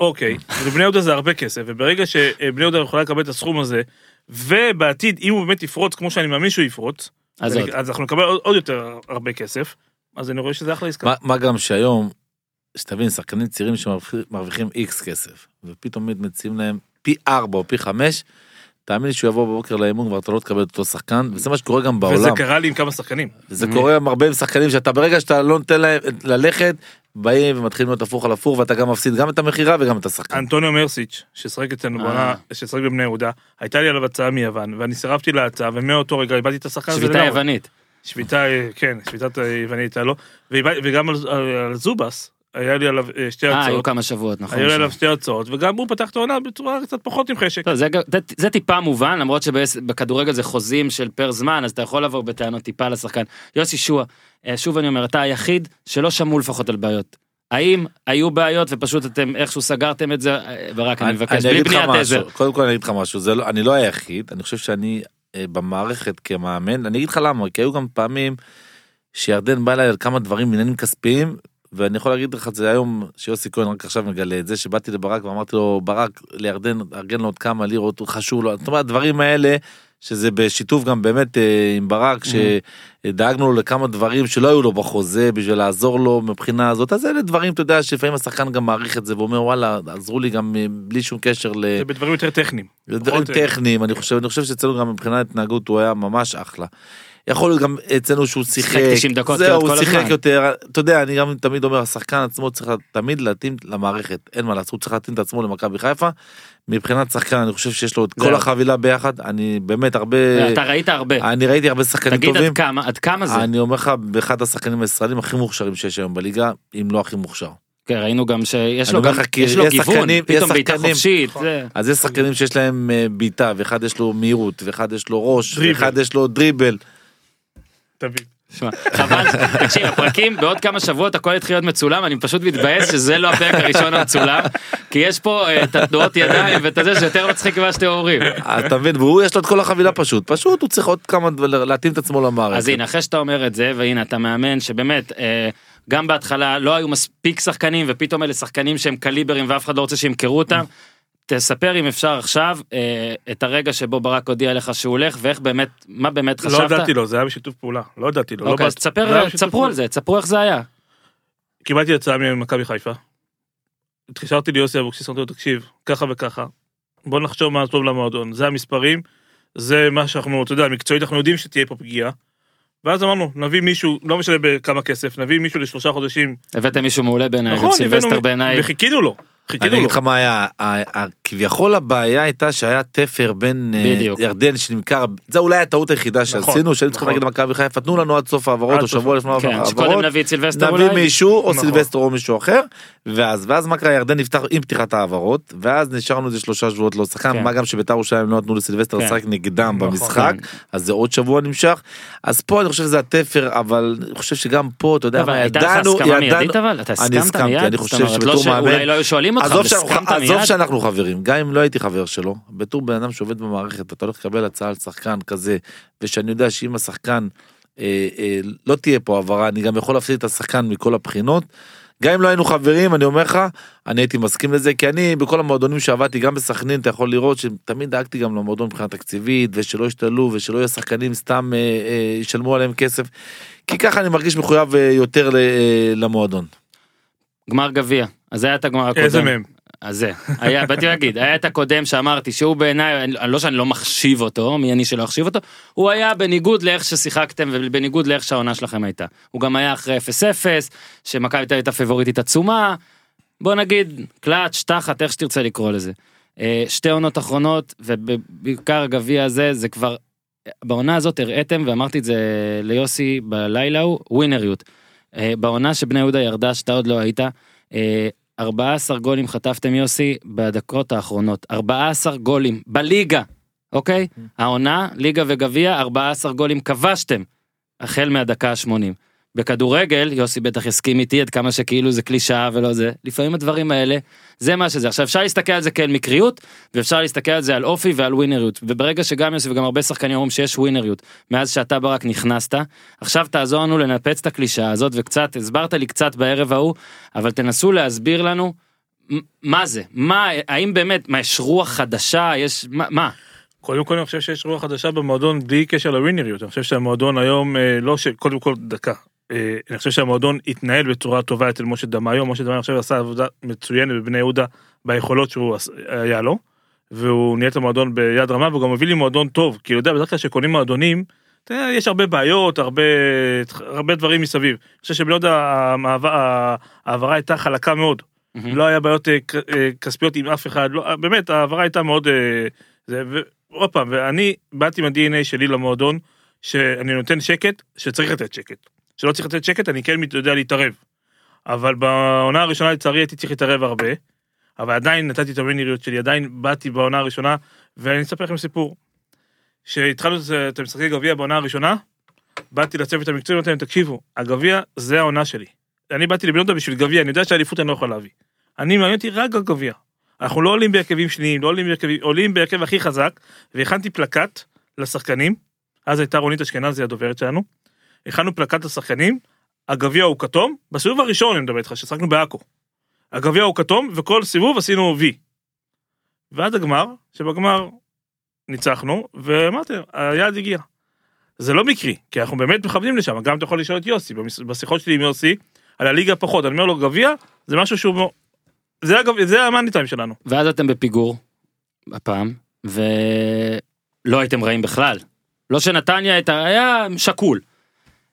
Speaker 4: אוקיי, לבני יהודה זה הרבה כסף, וברגע שבני יהודה יכולה לקבל את הסכום הזה, ובעתיד, אם הוא באמת יפרוץ, כמו שאני מאמין שהוא יפרוץ,
Speaker 1: אז.
Speaker 4: אז אנחנו נקבל עוד, עוד יותר הרבה כסף, אז אני רואה שזה אחלה עסקה.
Speaker 3: מה, מה גם שהיום, שתבין, שחקנים צעירים שמרוויחים איקס כסף, ופתאום מציעים להם פי ארבע או פי חמש, תאמין לי שהוא יבוא בבוקר לאימון כבר אתה לא תקבל את אותו שחקן, וזה מה שקורה גם
Speaker 4: וזה
Speaker 3: בעולם.
Speaker 4: קרה לי עם כמה שחקנים.
Speaker 3: זה קורה עם הרבה שחקנים שאתה ברגע שאתה לא נותן להם ללכת, באים ומתחילים להיות הפוך על הפוך, ואתה גם מפסיד גם את המכירה וגם את השחקן.
Speaker 4: אנטוניו מרסיץ', ששחק אצלנו
Speaker 1: אה.
Speaker 4: בעונה, ששחק בבני יהודה, הייתה לי עליו הצעה מיוון, ואני סירבתי להצעה, ומאותו רגע איבדתי את השחקן הזה
Speaker 1: שביתה. יוונית.
Speaker 4: שביתה, אה, כן, שביתת היוונית היה לו, ואיבד- וגם על על זובס, היה לי עליו אה, שתי
Speaker 1: אה, היו כמה שבועות, נכון.
Speaker 4: היו לי. עליו שתי הצעות, וגם הוא פתח את העונה בצורה קצת פחות עם חשק.
Speaker 1: טוב, זה, גם- זה, זה טיפה מובן, למרות שבכדורגל זה חוזים של פר זמן, אז אתה יכול לבוא בטענות טיפה לשחקן. יוסי שועה, אה, שוב אני אומר, אתה היחיד שלא שמעו לפחות על בעיות. האם היו בעיות ופשוט אתם איכשהו סגרתם את זה, אה, ברק, אני מבקש, בלי בניית עזר.
Speaker 3: קודם כל אני אגיד לך משהו, זה לא, אני לא היחיד, אני חושב שאני אה, במערכת כמאמן, אני אגיד לך למה, כי היו גם פעמים שירדן בא אליי על כמה דברים עניינים כספיים, ואני יכול להגיד לך את זה היום, שיוסי כהן רק עכשיו מגלה את זה, שבאתי לברק ואמרתי לו, ברק, לירדן, ארגן לו עוד כמה לירות, חשוב לו, זאת אומרת, הדברים האלה, שזה בשיתוף גם באמת אה, עם ברק, שדאגנו לו לכמה דברים שלא היו לו בחוזה בשביל לעזור לו מבחינה הזאת, אז אלה דברים, אתה יודע, שלפעמים השחקן גם מעריך את זה ואומר, וואלה, עזרו לי גם אה, בלי שום קשר ל...
Speaker 4: זה בדברים יותר טכניים.
Speaker 3: זה דברים
Speaker 4: פחות, אה,
Speaker 3: טכניים, אני חושב, אני חושב שאצלנו גם מבחינת התנהגות הוא היה ממש אחלה. יכול להיות גם אצלנו שהוא שיחק,
Speaker 1: שיחק 90 דקות
Speaker 3: זהו, הוא שיחק
Speaker 1: הזמן.
Speaker 3: יותר, אתה יודע, אני גם תמיד אומר, השחקן עצמו צריך תמיד להתאים למערכת, אין מה לעשות, הוא צריך להתאים את עצמו למכבי חיפה. מבחינת שחקן, אני חושב שיש לו את כל. החבילה ביחד, אני באמת הרבה,
Speaker 1: אתה ראית הרבה.
Speaker 3: אני ראיתי הרבה שחקנים
Speaker 1: תגיד
Speaker 3: טובים.
Speaker 1: עד כמה, עד כמה זה?
Speaker 3: אני אומר לך, באחד השחקנים הישראלים הכי מוכשרים שיש היום בליגה, אם לא הכי מוכשר.
Speaker 1: כן, ראינו גם שיש לו גם,
Speaker 3: לך,
Speaker 1: יש לו
Speaker 3: יש
Speaker 1: גיוון,
Speaker 3: שחקנים- יש
Speaker 1: פתאום בעיטה חופשית.
Speaker 4: נכון.
Speaker 1: זה-
Speaker 3: אז יש שחקנים שיש להם אה, בעיטה, ואחד יש לו מהירות, ואחד יש לו ראש,
Speaker 4: דריבל.
Speaker 3: ואחד יש לו דריבל.
Speaker 4: תבין.
Speaker 1: חבל, תקשיב, הפרקים בעוד כמה שבועות הכל יתחיל להיות מצולם, אני פשוט מתבאס שזה לא הפרק הראשון המצולם, כי יש פה אה, את התנועות ידיים ואת הזה שיותר מצחיק ממה שאתם אומרים.
Speaker 3: אתה מבין? והוא יש לו את כל החבילה פשוט, פשוט הוא צריך עוד כמה, להתאים את עצמו למערכת.
Speaker 1: אז הנה, אחרי שאתה אומר את זה, והנה אתה מאמן שבאמת, אה, גם בהתחלה לא היו מספיק שחקנים, ופתאום אלה שחקנים שהם קליברים ואף אחד לא רוצה שימכרו אותם. תספר אם אפשר עכשיו אה, את הרגע שבו ברק הודיע לך שהוא הולך ואיך באמת מה באמת חשבת.
Speaker 4: לא הודעתי לו, זה היה בשיתוף פעולה. לא הודעתי לו. לא
Speaker 1: אוקיי, אז
Speaker 4: באת-
Speaker 1: תספר,
Speaker 4: בשיתוף
Speaker 1: תספרו. על זה, תספרו איך זה היה.
Speaker 4: קיבלתי הצעה ממכבי חיפה. התקשרתי ליוסי אבוקסיס, אמרתי לו, תקשיב, ככה וככה, בוא נחשוב מה טוב למועדון, זה המספרים, זה מה שאנחנו, אתה יודע, מקצועית אנחנו יודעים שתהיה פה פגיעה. ואז אמרנו, נביא מישהו, לא משנה בכמה כסף, נביא מישהו לשלושה חודשים.
Speaker 1: הבאתם מישהו מעולה בעיניי,
Speaker 4: נכון,
Speaker 1: סילבסטר בעיניי.
Speaker 4: וחיכינו לו,
Speaker 3: אני
Speaker 4: חיכינו
Speaker 3: אגיד
Speaker 4: לו.
Speaker 3: לך מה היה, כביכול הבעיה הייתה שהיה תפר בין אה. ירדן שנמכר, זה אולי הטעות היחידה שעשינו, שהיינו צריכים
Speaker 4: נכון.
Speaker 3: להגיד למכבי חיפה, תנו לנו עד סוף העברות או. שבוע לפני
Speaker 1: כן, שקודם
Speaker 3: העברות,
Speaker 1: נביא את סילבסטר
Speaker 3: נביא
Speaker 1: אולי.
Speaker 3: מישהו או
Speaker 4: נכון.
Speaker 3: סילבסטר או מישהו אחר, ואז ואז מה קרה ירדן נפתח עם פתיחת העברות, ואז נשארנו איזה שלושה שבועות לא שחקן,
Speaker 1: כן.
Speaker 3: מה גם שבית"ר ירושלים לא נתנו לסילבסטר
Speaker 1: כן.
Speaker 3: לשחק נגדם
Speaker 4: נכון.
Speaker 3: במשחק. אז זה עוד שבוע נמשך, אז פה אני חושב שזה התפר, אבל אני חושב שגם פה, אתה יודע מה, ידענו, ידענו, אני
Speaker 1: הסכמת
Speaker 3: הסכמתי? אני חושב
Speaker 1: לא
Speaker 3: שבתור
Speaker 1: שאולי
Speaker 3: מאמן,
Speaker 1: לא אותך,
Speaker 3: עזוב שאנחנו,
Speaker 1: הסכמת
Speaker 3: עזוב
Speaker 1: מיד?
Speaker 3: שאנחנו חברים, גם אם לא הייתי חבר שלו, בתור בן אדם שעובד במערכת, אתה הולך לקבל הצעה על שחקן כזה, ושאני יודע שאם השחקן אה, אה, לא תהיה פה העברה, אני גם יכול להפסיד את השחקן מכל הבחינות. גם אם לא היינו חברים, אני אומר לך, אני הייתי מסכים לזה, כי אני בכל המועדונים שעבדתי, גם בסכנין, אתה יכול לראות שתמיד דאגתי גם למועדון מבחינה תקציבית, ושלא ישתלו, ושלא יהיו שחקנים סתם אה, אה, ישלמו עליהם כסף, כי ככה אני מרגיש מחויב אה, יותר ל- אה, למועדון.
Speaker 1: גמר גביע, אז היה את הגמר הקודם.
Speaker 4: איזה מהם?
Speaker 1: אז זה, היה, באתי להגיד, היה את הקודם שאמרתי שהוא בעיניי, לא שאני לא מחשיב אותו, מי אני שלא אחשיב אותו, הוא היה בניגוד לאיך ששיחקתם ובניגוד לאיך שהעונה שלכם הייתה. הוא גם היה אחרי 0-0, שמכבי תל הייתה פיבוריטית עצומה, בוא נגיד קלאץ', תחת, איך שתרצה לקרוא לזה. אה, שתי עונות אחרונות, ובעיקר הגביע הזה, זה כבר, בעונה הזאת הראיתם, ואמרתי את זה ליוסי בלילה הוא, ווינריות. אה, בעונה שבני יהודה ירדה, שאתה עוד לא היית, 14 גולים חטפתם יוסי בדקות האחרונות. 14 גולים בליגה אוקיי? העונה ליגה וגביע 14 גולים כבשתם החל מהדקה ה-80 בכדורגל יוסי בטח יסכים איתי עד כמה שכאילו זה קלישאה ולא זה לפעמים הדברים האלה זה מה שזה. עכשיו אפשר להסתכל על זה כאל מקריות ואפשר להסתכל על זה על אופי ועל ווינריות. וברגע שגם יוסי וגם הרבה שחקנים אומרים שיש ווינריות מאז שאתה ברק נכנסת עכשיו תעזור לנו לנפץ את הקלישאה הזאת וקצת הסברת לי קצת בערב ההוא אבל תנסו להסביר לנו מה זה? מה האם באמת מה יש רוח חדשה? יש מה מה?
Speaker 4: קודם כל אני חושב שיש רוח חדשה במועדון בלי קשר לווינריות, אני חושב שהמועדון היום, אה, לא ש... קודם כל דקה, אני חושב שהמועדון התנהל בצורה טובה אצל משה דמאיו, משה דמאיו עכשיו עשה עבודה מצוינת בבני יהודה ביכולות שהוא היה לו, והוא ניהל את המועדון ביד רמה והוא גם מביא לי מועדון טוב, כי אתה יודע, בדרך כלל כשקונים מועדונים, יש הרבה בעיות, הרבה, הרבה דברים מסביב. אני חושב שבני יהודה ההעברה הייתה חלקה מאוד. לא היה בעיות אה, אה, כספיות עם אף אחד, לא, אה, באמת ההעברה הייתה מאוד... אה, זה, ועוד פעם, ואני באתי עם ה-DNA שלי למועדון, שאני נותן שקט, שצריך לתת שקט. שלא צריך לתת שקט, אני כן יודע להתערב. אבל בעונה הראשונה לצערי הייתי צריך להתערב הרבה, אבל עדיין נתתי את הווינריות שלי, עדיין באתי בעונה הראשונה, ואני אספר לכם סיפור. כשהתחלנו את- המשחקי גביע בעונה הראשונה, באתי לצוות המקצועי ואמרתי להם, תקשיבו, הגביע זה העונה שלי. אני באתי לבנות בשביל גביע, אני יודע שהאליפות אני לא יכול להביא. אני מעניין אותי רק הגביע. אנחנו לא עולים בהרכבים שניים, לא עולים בהרכבים, עולים בהרכב הכי חזק, והכנתי פלקט לשחקנים, אז הייתה רונית אשכנזי הדוברת שלנו, הכנו פלקט לשחקנים, הגביע הוא כתום, בסיבוב הראשון אני מדבר איתך, ששחקנו בעכו. הגביע הוא כתום, וכל סיבוב עשינו וי. ועד הגמר, שבגמר ניצחנו, ואמרתי, היעד הגיע. זה לא מקרי, כי אנחנו באמת מכוונים לשם, גם אתה יכול לשאול את יוסי, בשיחות שלי עם יוסי, על הליגה פחות, אני אומר לו, גביע, זה משהו שהוא... זה, הגב... זה המאני טיים שלנו.
Speaker 1: ואז אתם בפיגור הפעם ולא הייתם רעים בכלל לא שנתניה הייתה, היה שקול.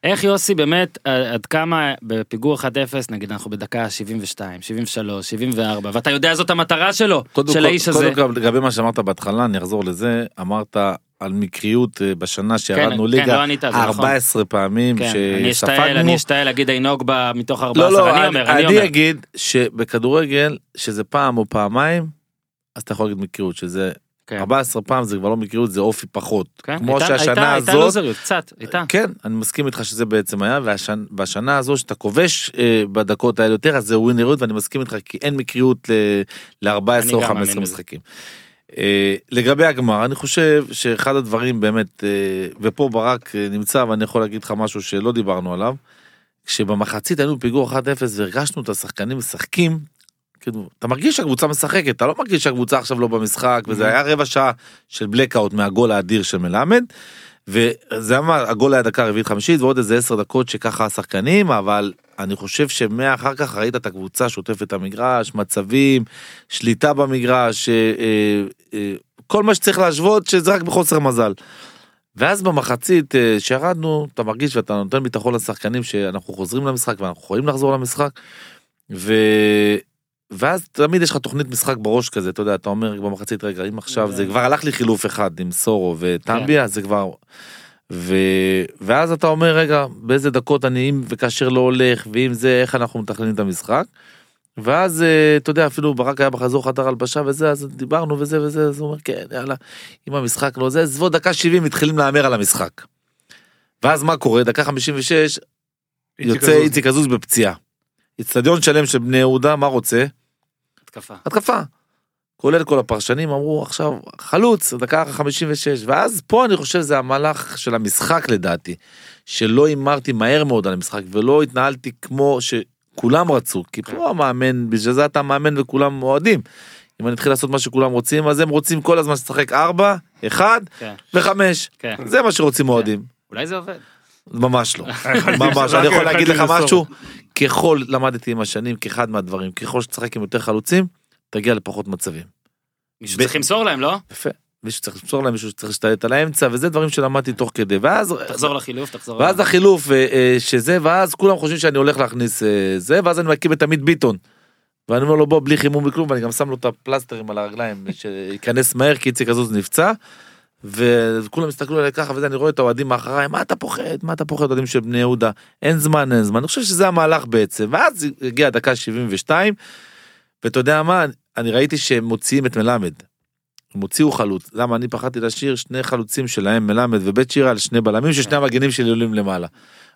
Speaker 1: איך יוסי באמת, אה, עד כמה בפיגור 1-0, נגיד אנחנו בדקה 72, 73, 74, ואתה יודע זאת המטרה שלו,
Speaker 3: קודם
Speaker 1: של האיש הזה.
Speaker 3: קודם כל לגבי מה שאמרת בהתחלה אני אחזור לזה אמרת על מקריות אה, בשנה שירדנו
Speaker 1: כן,
Speaker 3: ליגה
Speaker 1: לא ענית על זה, נכון.
Speaker 3: 14 פעמים
Speaker 1: כן, אני אשתעל,
Speaker 3: שספגנו.
Speaker 1: אני אשתעל להגיד עינוג ב- מתוך
Speaker 3: לא
Speaker 1: 14,
Speaker 3: לא
Speaker 1: אני
Speaker 3: אני,
Speaker 1: אומר, אני
Speaker 3: אני
Speaker 1: אומר.
Speaker 3: אגיד שבכדורגל שזה פעם או פעמיים אז אתה יכול להגיד מקריות שזה
Speaker 1: כן.
Speaker 3: 14 פעם זה כבר לא מקריות זה אופי פחות
Speaker 1: כן,
Speaker 3: כמו
Speaker 1: הייתה-
Speaker 3: שהשנה
Speaker 1: הייתה- הייתה
Speaker 3: הזאת
Speaker 1: לוזריות, קצת, הייתה.
Speaker 3: כן אני מסכים איתך שזה בעצם היה ובשנה הזו שאתה כובש אה, בדקות האלה יותר אז זה ווינריות ואני מסכים איתך כי אין מקריות ל-14
Speaker 1: אני
Speaker 3: או
Speaker 1: גם
Speaker 3: 15
Speaker 1: מאמין בזה.
Speaker 3: משחקים. אה, לגבי הגמר אני חושב שאחד הדברים באמת אה, ופה ברק אה, נמצא ואני יכול להגיד לך משהו שלא דיברנו עליו. כשבמחצית היינו בפיגור 1-0 והרגשנו את השחקנים משחקים. כאילו, אתה מרגיש שהקבוצה משחקת אתה לא מרגיש שהקבוצה עכשיו לא במשחק וזה
Speaker 1: Mhm.
Speaker 3: היה רבע שעה של בלקאוט מהגול האדיר של מלמד. וזה היה הגול היה דקה רביעית חמישית ועוד איזה עשר דקות שככה השחקנים אבל אני חושב שמאחר כך ראית את הקבוצה שוטפת את המגרש מצבים שליטה במגרש אה, אה, אה, כל מה שצריך להשוות שזה רק בחוסר מזל. ואז במחצית אה, שירדנו אתה מרגיש ואתה נותן ביטחון לשחקנים שאנחנו חוזרים למשחק ואנחנו יכולים לחזור למשחק. ו... ואז תמיד יש לך תוכנית משחק בראש כזה אתה יודע אתה אומר במחצית רגע אם עכשיו זה כבר הלך לי חילוף אחד עם סורו וטמביה זה כבר. ו... ואז אתה אומר רגע באיזה דקות אני אם וכאשר לא הולך ואם זה איך אנחנו מתכננים את המשחק. ואז אה, אתה יודע אפילו ברק היה בחזור חדר הלבשה וזה אז דיברנו וזה וזה אז הוא אומר כן יאללה אם המשחק לא זה סביבות דקה 70 מתחילים להמר על המשחק. ואז מה קורה דקה 56
Speaker 4: איציק
Speaker 3: יוצא. איציק אזוז בפציעה. אצטדיון שלם של בני יהודה מה רוצה?
Speaker 1: התקפה.
Speaker 3: התקפה. כולל כל הפרשנים אמרו עכשיו חלוץ דקה 56 ואז פה אני חושב זה המהלך של המשחק לדעתי שלא הימרתי מהר מאוד על המשחק ולא התנהלתי כמו שכולם רצו כי פה המאמן בשביל זה אתה מאמן וכולם אוהדים. אם אני אתחיל לעשות מה שכולם רוצים אז הם רוצים כל הזמן לשחק 4 1
Speaker 1: כן,
Speaker 3: ו5
Speaker 1: כן.
Speaker 3: זה מה שרוצים אוהדים.
Speaker 1: אולי זה עובד.
Speaker 3: ממש לא. ממש, אני יכול להגיד לך. משהו, ככל, למדתי עם השנים, כאחד מהדברים, ככל שתשחק עם יותר חלוצים, תגיע לפחות מצבים.
Speaker 1: מישהו צריך למסור להם, לא?
Speaker 3: יפה. מישהו צריך למסור להם, מישהו שצריך להשתלט על האמצע, וזה דברים שלמדתי תוך כדי, ואז,
Speaker 1: תחזור לחילוף, תחזור.
Speaker 3: ואז החילוף, אה, אה, שזה, ואז כולם חושבים שאני הולך להכניס אה, זה, ואז אני מקים את עמית ביטון. ואני אומר לו בוא בלי חימום וכלום, ואני גם שם לו את הפלסטרים על הרגליים, שייכנס מהר כי איציק הזוז נפצע. וכולם הסתכלו עליי ככה וזה אני רואה את האוהדים מאחריי מה אתה פוחד? מה אתה פוחד אוהדים של בני יהודה? אין זמן אין זמן. אני חושב שזה המהלך בעצם. ואז הגיעה דקה 72 ואתה יודע מה? אני ראיתי שהם מוציאים את מלמד. הם הוציאו חלוץ. למה? אני פחדתי להשאיר שני חלוצים שלהם מלמד ובית שירה על שני בלמים ששני המגנים שלי עולים למעלה.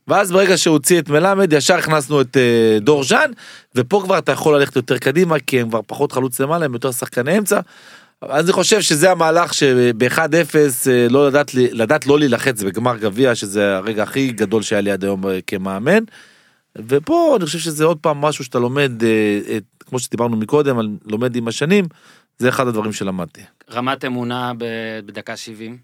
Speaker 3: ואז ברגע שהוציא את מלמד ישר הכנסנו את אה, דור ז'אן ופה כבר אתה יכול ללכת יותר קדימה כי הם כבר פחות חלוץ למעלה הם יותר שחקני אמצע. אז אני חושב שזה המהלך שב-1-0 אה, לא לדעת לדעת לא להילחץ בגמר גביע שזה הרגע הכי גדול שהיה לי עד היום אה, כמאמן. ופה אני חושב שזה עוד פעם משהו שאתה לומד אה, כמו שדיברנו מקודם על לומד עם השנים זה אחד הדברים שלמדתי.
Speaker 1: רמת אמונה בדקה 70.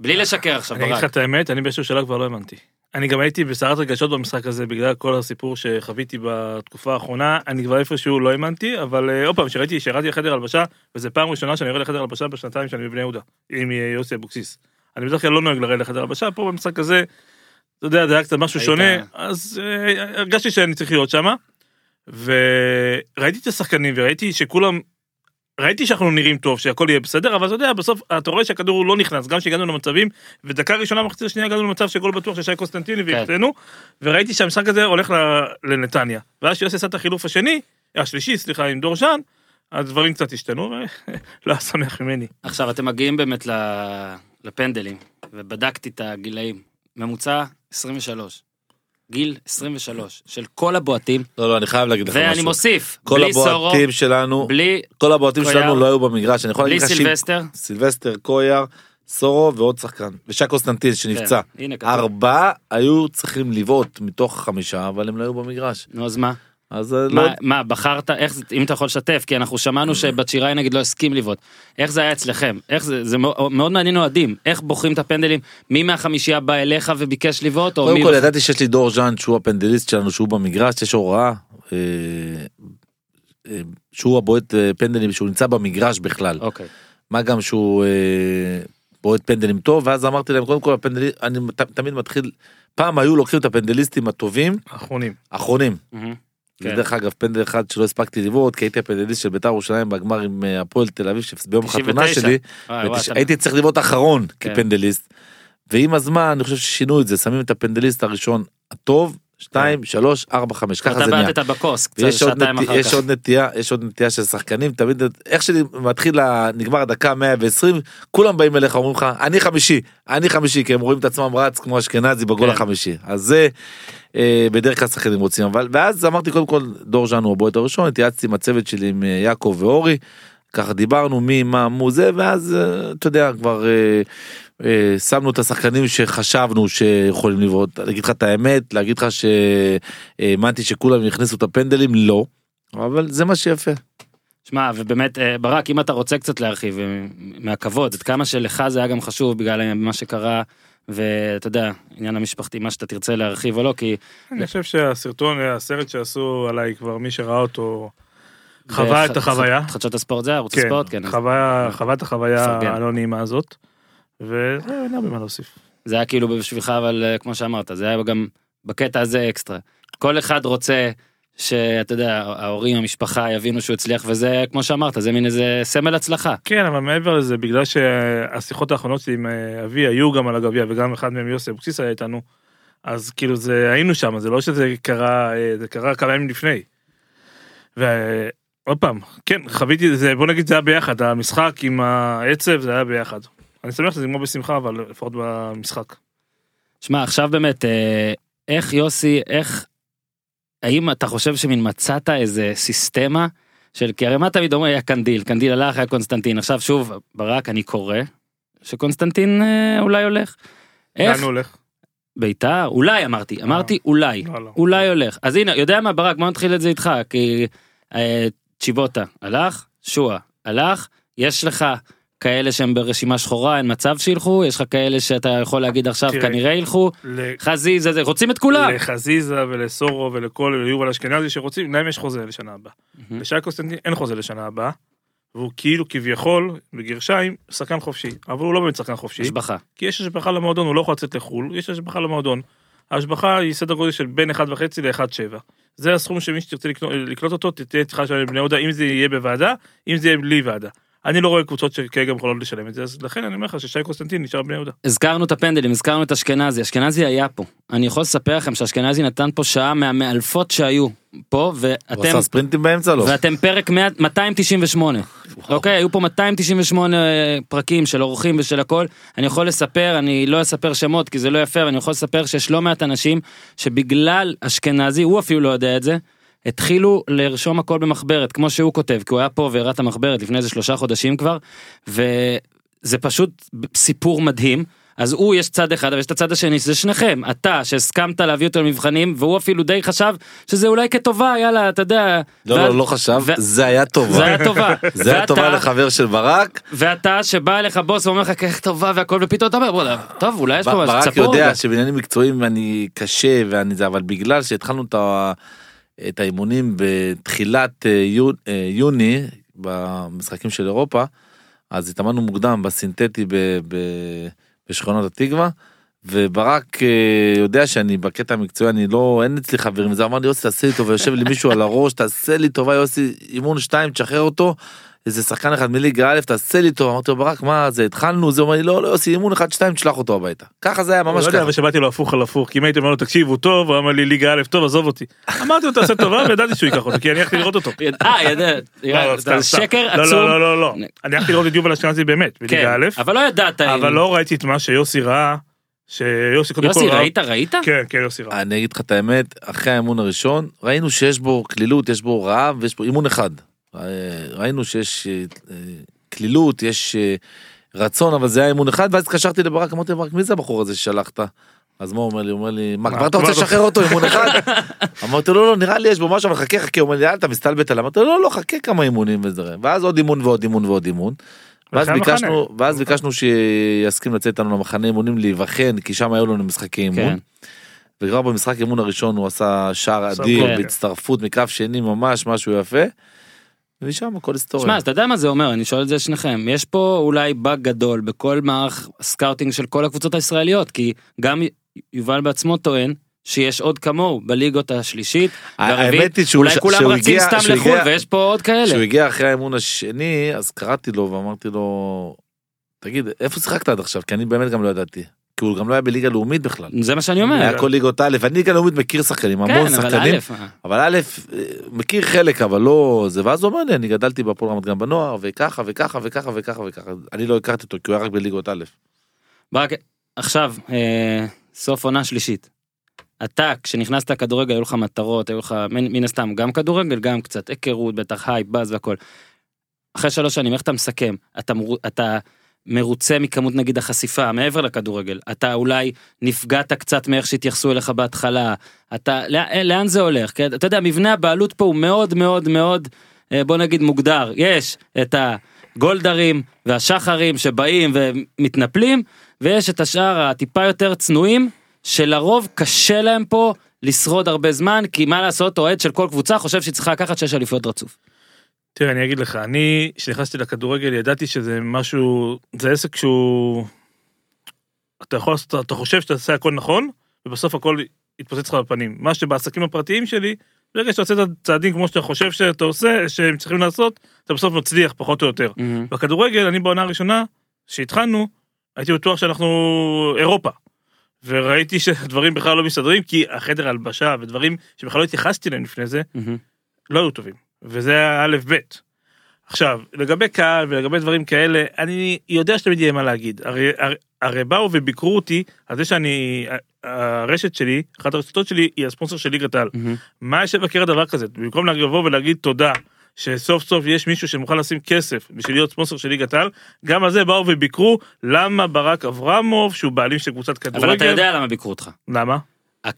Speaker 1: בלי לשקר עכשיו,
Speaker 4: אני אגיד לך
Speaker 1: ברק.
Speaker 4: את האמת, אני באיזשהו שלב כבר לא האמנתי. אני גם הייתי בסערת רגשות במשחק הזה בגלל כל הסיפור שחוויתי בתקופה האחרונה, אני כבר איפשהו לא האמנתי, אבל אה, עוד פעם, שראיתי, שירדתי לחדר הלבשה, וזו פעם ראשונה שאני יורד לחדר הלבשה בשנתיים שאני בבני יהודה, עם אה, יוסי אבוקסיס. אני בדרך כלל לא נוהג לרדת לחדר הלבשה, פה במשחק הזה, אתה יודע, זה היה קצת משהו
Speaker 1: היית-
Speaker 4: שונה, אז אה, הרגשתי שאני צריך להיות שם, וראיתי את השחקנים וראיתי שכולם ראיתי שאנחנו נראים טוב, שהכל יהיה בסדר, אבל אתה יודע, בסוף אתה רואה שהכדור לא נכנס, גם כשהגענו למצבים, ודקה ראשונה מחצית השנייה הגענו למצב שגול בטוח של שי קוסטנטיני
Speaker 1: כן.
Speaker 4: והחטאנו, וראיתי שהמשחק הזה הולך לנתניה. ואז שיוסי עשה את החילוף השני, השלישי, סליחה, עם דור ז'אן, הדברים קצת השתנו, ולא היה שמח ממני.
Speaker 1: עכשיו אתם מגיעים באמת לפנדלים, ובדקתי את הגילאים. ממוצע 23. גיל 23 של כל הבועטים,
Speaker 3: לא לא אני חייב להגיד לך
Speaker 1: ואני
Speaker 3: משהו.
Speaker 1: מוסיף,
Speaker 3: כל
Speaker 1: בלי סורו,
Speaker 3: הבועטים שלנו
Speaker 1: בלי,
Speaker 3: כל הבועטים
Speaker 1: קויאר,
Speaker 3: שלנו לא היו במגרש אני יכול
Speaker 1: בלי
Speaker 3: להגיד לך
Speaker 1: סילבסטר.
Speaker 3: סילבסטר קויאר סורו ועוד שחקן ושי קוסטנטין שנפצע.
Speaker 1: כן, הנה כתוב.
Speaker 3: ארבעה היו צריכים לבעוט מתוך חמישה אבל הם לא היו במגרש.
Speaker 1: נו אז מה?
Speaker 3: אז אה, לא
Speaker 1: מה, מה, בחרת, איך זה, אם אתה יכול לשתף, כי אנחנו שמענו שבת שיראי נגיד לא הסכים לבעוט. איך זה היה אצלכם? איך זה, זה מאוד מאוד מעניין אוהדים. איך בוחרים את הפנדלים? מי מהחמישייה בא אליך וביקש לבעוט? או
Speaker 3: קודם
Speaker 1: מי...
Speaker 3: כל ידעתי שיש לי דור ז'אן שהוא הפנדליסט שלנו שהוא במגרש יש הוראה אה, אה, שהוא הבועט אה, פנדלים שהוא נמצא במגרש בכלל
Speaker 1: אוקיי.
Speaker 3: מה גם שהוא אה, בועט פנדלים טוב, ואז אמרתי להם, קודם כל הפנדלי, אני ת- תמיד מתחיל, פעם היו לוקחים את הפנדליסטים הטובים,
Speaker 4: אחרונים.
Speaker 3: אחרונים.
Speaker 1: מהמם. כן.
Speaker 3: דרך אגב פנדל אחד שלא הספקתי לבעוט, כי הייתי הפנדליסט של בית"ר ירושלים בגמר עם אה, הפועל תל אביב, שביום החתונה
Speaker 1: 99.
Speaker 3: שלי,
Speaker 1: וואי, וואי,
Speaker 3: ותש-
Speaker 1: אתה-
Speaker 3: הייתי צריך לבעוט אחרון
Speaker 1: כן.
Speaker 3: כפנדליסט. ועם הזמן אני חושב ששינו את זה, שמים את הפנדליסט הראשון הטוב, שתיים, שלוש, ארבע, חמש, ככה
Speaker 1: אתה
Speaker 3: זה נהיה.
Speaker 1: בעטת בכוס קצת
Speaker 3: ויש עוד,
Speaker 1: אחר
Speaker 3: יש. עוד נטייה, יש עוד נטייה של שחקנים, תמיד, איך שמתחיל, נגמר הדקה 120, כולם באים אליך, אומרים לך, אני חמישי, אני חמישי, כי הם רואים את עצמם רץ כמו אשכנזי בגול
Speaker 1: כן.
Speaker 3: החמישי. אז זה בדרך כלל שחקנים רוצים, אבל, ואז אמרתי קודם כל, דור ז'אן הוא הבועט הראשון, התייעצתי עם הצוות שלי, עם אה, יעקב ואורי, ככה דיברנו מי, מה, מו זה, ואז, אה, אתה יודע, כבר... אה, אה, שמנו את השחקנים שחשבנו שיכולים לבעוט, להגיד לך את האמת, להגיד לך שהאמנתי שכולם יכניסו את הפנדלים, לא, אבל זה מה שיפה.
Speaker 1: שמע, ובאמת, אה, ברק, אם אתה רוצה קצת להרחיב אה, מהכבוד, עד כמה שלך זה היה גם חשוב בגלל מה שקרה, ואתה יודע, עניין המשפחתי, מה שאתה תרצה להרחיב או לא, כי
Speaker 4: אני חושב שהסרטון, הסרט שעשו עליי כבר, מי שראה אותו, חווה את החוויה.
Speaker 1: חדשות הספורט זה ערוץ
Speaker 4: כן,
Speaker 1: הספורט, כן. אז
Speaker 4: חווה, את החוויה. הלא נעימה הזאת. וזהו, אין הרבה מה להוסיף.
Speaker 1: זה היה כאילו בשבילך, אבל אה, כמו שאמרת, זה היה גם בקטע הזה אקסטרה. כל אחד רוצה שאתה יודע, ההורים, המשפחה יבינו שהוא הצליח, וזה, כמו שאמרת, זה מין איזה סמל הצלחה.
Speaker 4: כן, אבל מעבר לזה, בגלל שהשיחות האחרונות שלי עם אה, אבי היו גם על הגביע, וגם אחד מהם יוסי אבוקסיס היה איתנו, אז כאילו זה, היינו שם, זה לא שזה קרה, אה, זה קרה כמה ימים לפני. ועוד פעם, כן, חוויתי את זה, בוא נגיד זה היה ביחד, המשחק עם העצב זה היה ביחד. אני שמח שזה יגמור בשמחה, אבל לפחות במשחק.
Speaker 1: שמע, עכשיו באמת, אה, איך יוסי, איך, האם אתה חושב שמין מצאת איזה סיסטמה של, כי הרי מה תמיד אומרים, היה קנדיל, קנדיל הלך, היה קונסטנטין, עכשיו שוב, ברק, אני קורא, שקונסטנטין אה, אולי הולך. איך?
Speaker 4: לאן הולך?
Speaker 1: ביתר? אולי אמרתי, אמרתי אולי,
Speaker 4: לא, לא.
Speaker 1: אולי הולך. אז הנה, יודע מה, ברק, בוא נתחיל את זה איתך, כי אה, צ'יבוטה הלך, שועה הלך, יש לך כאלה שהם ברשימה שחורה, אין מצב שילכו, יש לך כאלה שאתה יכול להגיד עכשיו
Speaker 4: תראה,
Speaker 1: כנראה ילכו,
Speaker 4: ל-
Speaker 1: חזיזה, זה, רוצים את כולם.
Speaker 4: לחזיזה ולסורו ולכל יובל אשכנזי שרוצים, להם יש חוזה לשנה הבאה.
Speaker 1: מהמם.
Speaker 4: לשי קוסטנטין אין חוזה לשנה הבאה, והוא כאילו כביכול, בגרשיים, שחקן חופשי, אבל הוא לא באמת שחקן חופשי,
Speaker 1: השבחה.
Speaker 4: כי יש השבחה למועדון, הוא לא יכול לצאת לחו"ל, יש השבחה למועדון. ההשבחה היא סדר גודל של בין 1.5 ל-1.7. זה הסכום שמי שתרצה לקנות, לקנות אותו, תהיה צריכה לשלם לבני יהודה, אם זה יהיה בוועדה, אם זה יהיה בלי ועדה. אני לא רואה קבוצות שכרגע יכולות לשלם את זה, אז לכן אני אומר לך ששי קוסטנטין נשאר בבני יהודה.
Speaker 1: הזכרנו את הפנדלים, הזכרנו את אשכנזי, אשכנזי היה פה. אני יכול לספר לכם שאשכנזי נתן פה שעה מהמאלפות שהיו פה,
Speaker 3: הוא
Speaker 1: ואתם,
Speaker 3: עשה ספרינטים באמצע לא.
Speaker 1: ואתם פרק 100 298. אוקיי, היו פה 298 פרקים של אורחים ושל הכל. אני יכול לספר, אני לא אספר שמות כי זה לא יפה, אבל אני יכול לספר שיש לא מעט אנשים שבגלל אשכנזי, הוא אפילו לא יודע את זה, התחילו לרשום הכל במחברת, כמו שהוא כותב, כי הוא היה פה והראה את המחברת לפני איזה שלושה חודשים כבר, וזה פשוט סיפור מדהים. אז הוא יש צד אחד, אבל יש את הצד השני, שזה שניכם. אתה, שהסכמת להביא אותו למבחנים, והוא אפילו די חשב שזה אולי כטובה, יאללה, אתה יודע.
Speaker 3: לא,
Speaker 1: ואז-
Speaker 3: לא, לא חשב,
Speaker 1: ו-
Speaker 3: זה היה טובה.
Speaker 1: זה היה טובה.
Speaker 3: זה היה טובה לחבר של ברק.
Speaker 1: ואתה שבא אליך בוס ואומר לך כך טובה והכל ופתאום אתה אומר טוב אולי יש פה משהו
Speaker 3: ברק יודע
Speaker 1: רגע."
Speaker 3: שבעניינים מקצועיים אני קשה ואני זה, אבל בגלל שהתחלנו את ה- את האימונים בתחילת אה, אה, יוני במשחקים של אירופה, אז התאמנו מוקדם בסינתטי בשכונות התקווה. וברק אה, יודע שאני בקטע המקצועי אני לא אין אצלי חברים זה אמר לי יוסי תעשה לי טובה יושב לי מישהו על הראש תעשה לי טובה יוסי אימון שתיים תשחרר אותו. איזה שחקן אחד מליגה א' תעשה לי טוב אמרתי לו ברק מה זה התחלנו זה אומר לי לא לא יוסי אימון אחד שתיים תשלח אותו הביתה ככה זה היה ממש
Speaker 4: לא יודע,
Speaker 3: ככה.
Speaker 4: אבל שבאתי לו הפוך על הפוך, כי אם הייתי אומר לו תקשיב הוא טוב, הוא אמר לי ליגה א' טוב עזוב אותי. אמרתי לו תעשה טובה וידעתי שהוא ייקח אותו, כי אני הלכתי לראות אותו.
Speaker 1: אה ידע
Speaker 4: לא, לא,
Speaker 1: זה. שקר
Speaker 4: לא,
Speaker 1: עצום
Speaker 4: לא, לא, לא, לא. אני הלכתי לראות את יובל אשכנזי באמת,
Speaker 1: כן,
Speaker 4: בליגה א',
Speaker 1: אבל לא ידעת
Speaker 4: אבל לא ראיתי את מה שיוסי ראה, שיוסי קודם כל
Speaker 1: יוסי. ראית ראית
Speaker 4: כן, כן, יוסי ראה.
Speaker 3: אני אגיד לך את האמת אחרי האימון הראשון ראינו שיש בו קלילות יש בו רעב ויש בו אימון אחד. אה, ראינו שיש אה, אה, קלילות יש רצון אבל זה היה אימון אחד ואז התקשרתי לברק אמרתי לברק מי זה הבחור הזה ששלחת. אז מה הוא אומר לי? הוא אומר לי, מה, כבר אתה רוצה לשחרר אותו אימון אחד? אמרתי לו, לא, לא, נראה לי יש בו משהו, אבל חכה, חכה, הוא אומר לי, אל אתה מסתלבט עליו, אמרתי לו, לא, לא, חכה כמה אימונים וזה, ואז עוד אימון ועוד אימון ועוד אימון. ואז. ביקשנו, ואז ביקשנו שיסכים לצאת איתנו למחנה אימונים להיבחן, כי שם היו לנו משחקי אימון.
Speaker 1: כן.
Speaker 3: וכבר במשחק אימון הראשון הוא עשה שער אדיר. בהצטרפות מקו שני ממש משהו יפה. ומשם הכל היסטוריה.
Speaker 1: שמע, אז אתה יודע מה זה אומר, אני שואל את זה שניכם. יש פה אולי באג גדול בכל מערך סקאוטינג של כל הקבוצות הישראליות, כי גם יובל בעצמו טוען שיש עוד כמוהו בליגות השלישית,
Speaker 3: שהוא
Speaker 1: אולי כולם
Speaker 3: שהוא
Speaker 1: רצים
Speaker 3: הגיע-
Speaker 1: סתם לחו"ל
Speaker 3: הגיע-
Speaker 1: ויש פה עוד כאלה.
Speaker 3: כשהוא הגיע אחרי האימון השני אז קראתי לו ואמרתי לו תגיד איפה שיחקת עד עכשיו כי אני באמת גם לא ידעתי. כי הוא גם לא היה בליגה לאומית בכלל.
Speaker 1: זה מה שאני אומר.
Speaker 3: היה כל ליגות א', אני ליגה לאומית מכיר שחקנים, המון
Speaker 1: כן, אבל
Speaker 3: שחקנים, אבל א', מכיר חלק אבל לא זה, ואז הוא אומר לי אני גדלתי בהפועל רמת גן בנוער וככה וככה וככה וככה וככה, אני לא הכרתי אותו כי הוא היה רק בליגות א'.
Speaker 1: ברק, עכשיו, אה, סוף עונה שלישית. אתה, כשנכנסת לכדורגל, היו לך מטרות, היו לך, מן, מן הסתם, גם כדורגל, גם קצת היכרות, בטח הייפ, באז והכל. אחרי שלוש שנים, איך אתה מסכם? אתה, אתה מרוצה מכמות נגיד החשיפה, מעבר לכדורגל. אתה אולי נפגעת קצת מאיך שהתייחסו אליך בהתחלה. אתה, לאן, לאן זה הולך? כן? אתה יודע, מבנה הבעלות פה הוא מאוד מאוד מאוד, אה, בוא נגיד, מוגדר. יש את הגולדרים והשחרים שבאים ומתנפלים, ויש את השאר הטיפה יותר צנועים, שלרוב קשה להם פה לשרוד הרבה זמן, כי מה לעשות, אוהד של כל קבוצה חושב שהיא צריכה לקחת שש אליפויות רצוף.
Speaker 4: תראה, אני אגיד לך, אני, כשנכנסתי לכדורגל, ידעתי שזה משהו, זה עסק שהוא... אתה יכול לעשות, אתה חושב שאתה עושה הכל נכון, ובסוף הכל יתפוצץ לך בפנים. מה שבעסקים הפרטיים שלי, ברגע שאתה עושה את הצעדים כמו שאתה חושב שאתה עושה, שהם צריכים לעשות, אתה בסוף מצליח, פחות או יותר. בכדורגל, אני בעונה הראשונה, שהתחלנו, הייתי בטוח שאנחנו אירופה. וראיתי שדברים בכלל לא מסתדרים, כי החדר הלבשה ודברים שבכלל לא התייחסתי אליהם לפני זה,
Speaker 1: מהמם.
Speaker 4: לא היו טובים. וזה א' ב'. עכשיו, לגבי קהל ולגבי דברים כאלה, אני יודע שתמיד יהיה מה להגיד. הרי, הרי, הרי באו וביקרו אותי על זה שאני, הרשת שלי, אחת הרשתות שלי, היא הספונסר של ליגת העל.
Speaker 1: מהמם.
Speaker 4: מה יש לבקר דבר כזה? במקום לבוא ולהגיד תודה שסוף סוף יש מישהו שמוכן לשים כסף בשביל להיות ספונסר של ליגת העל, גם על זה באו וביקרו למה ברק אברמוב, שהוא בעלים של קבוצת כדורגל,
Speaker 1: אבל אתה יודע למה ביקרו אותך.
Speaker 4: למה?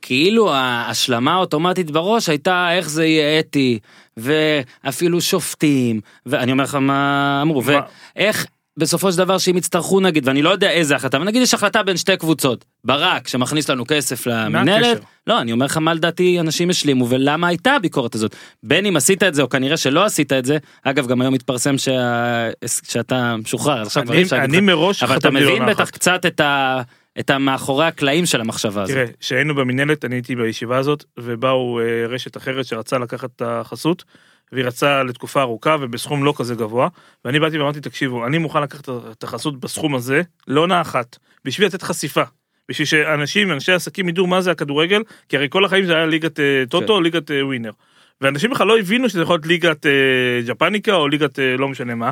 Speaker 1: כאילו ההשלמה האוטומטית בראש הייתה איך זה יהיה אתי ואפילו שופטים ואני אומר לך מה אמרו
Speaker 4: מה?
Speaker 1: ואיך בסופו של דבר שאם יצטרכו נגיד ואני לא יודע איזה החלטה אבל נגיד יש החלטה בין שתי קבוצות ברק שמכניס לנו כסף למנהלת? לא אני אומר לך מה לדעתי אנשים השלימו ולמה הייתה הביקורת הזאת בין אם עשית את זה או כנראה שלא עשית את זה אגב גם היום מתפרסם שה... שאתה משוחרר עכשיו כבר
Speaker 4: אני, אני
Speaker 1: לך.
Speaker 4: מראש
Speaker 1: אבל אתה מבין בטח
Speaker 4: אחת.
Speaker 1: קצת את ה... את המאחורי הקלעים של המחשבה הזאת.
Speaker 4: תראה, כשהיינו במינהלת, אני הייתי בישיבה הזאת, ובאו אה, רשת אחרת שרצה לקחת את החסות, והיא רצה לתקופה ארוכה ובסכום לא כזה גבוה, ואני באתי ואמרתי, תקשיבו, אני מוכן לקחת את החסות בסכום הזה, לעונה אחת, בשביל לתת חשיפה. בשביל שאנשים, אנשי עסקים ידעו מה זה הכדורגל, כי הרי כל החיים זה היה ליגת אה, טוטו ליגת אה, ווינר. ואנשים בכלל לא הבינו שזה יכול להיות ליגת אה, ג'פניקה או ליגת אה, לא משנה מה.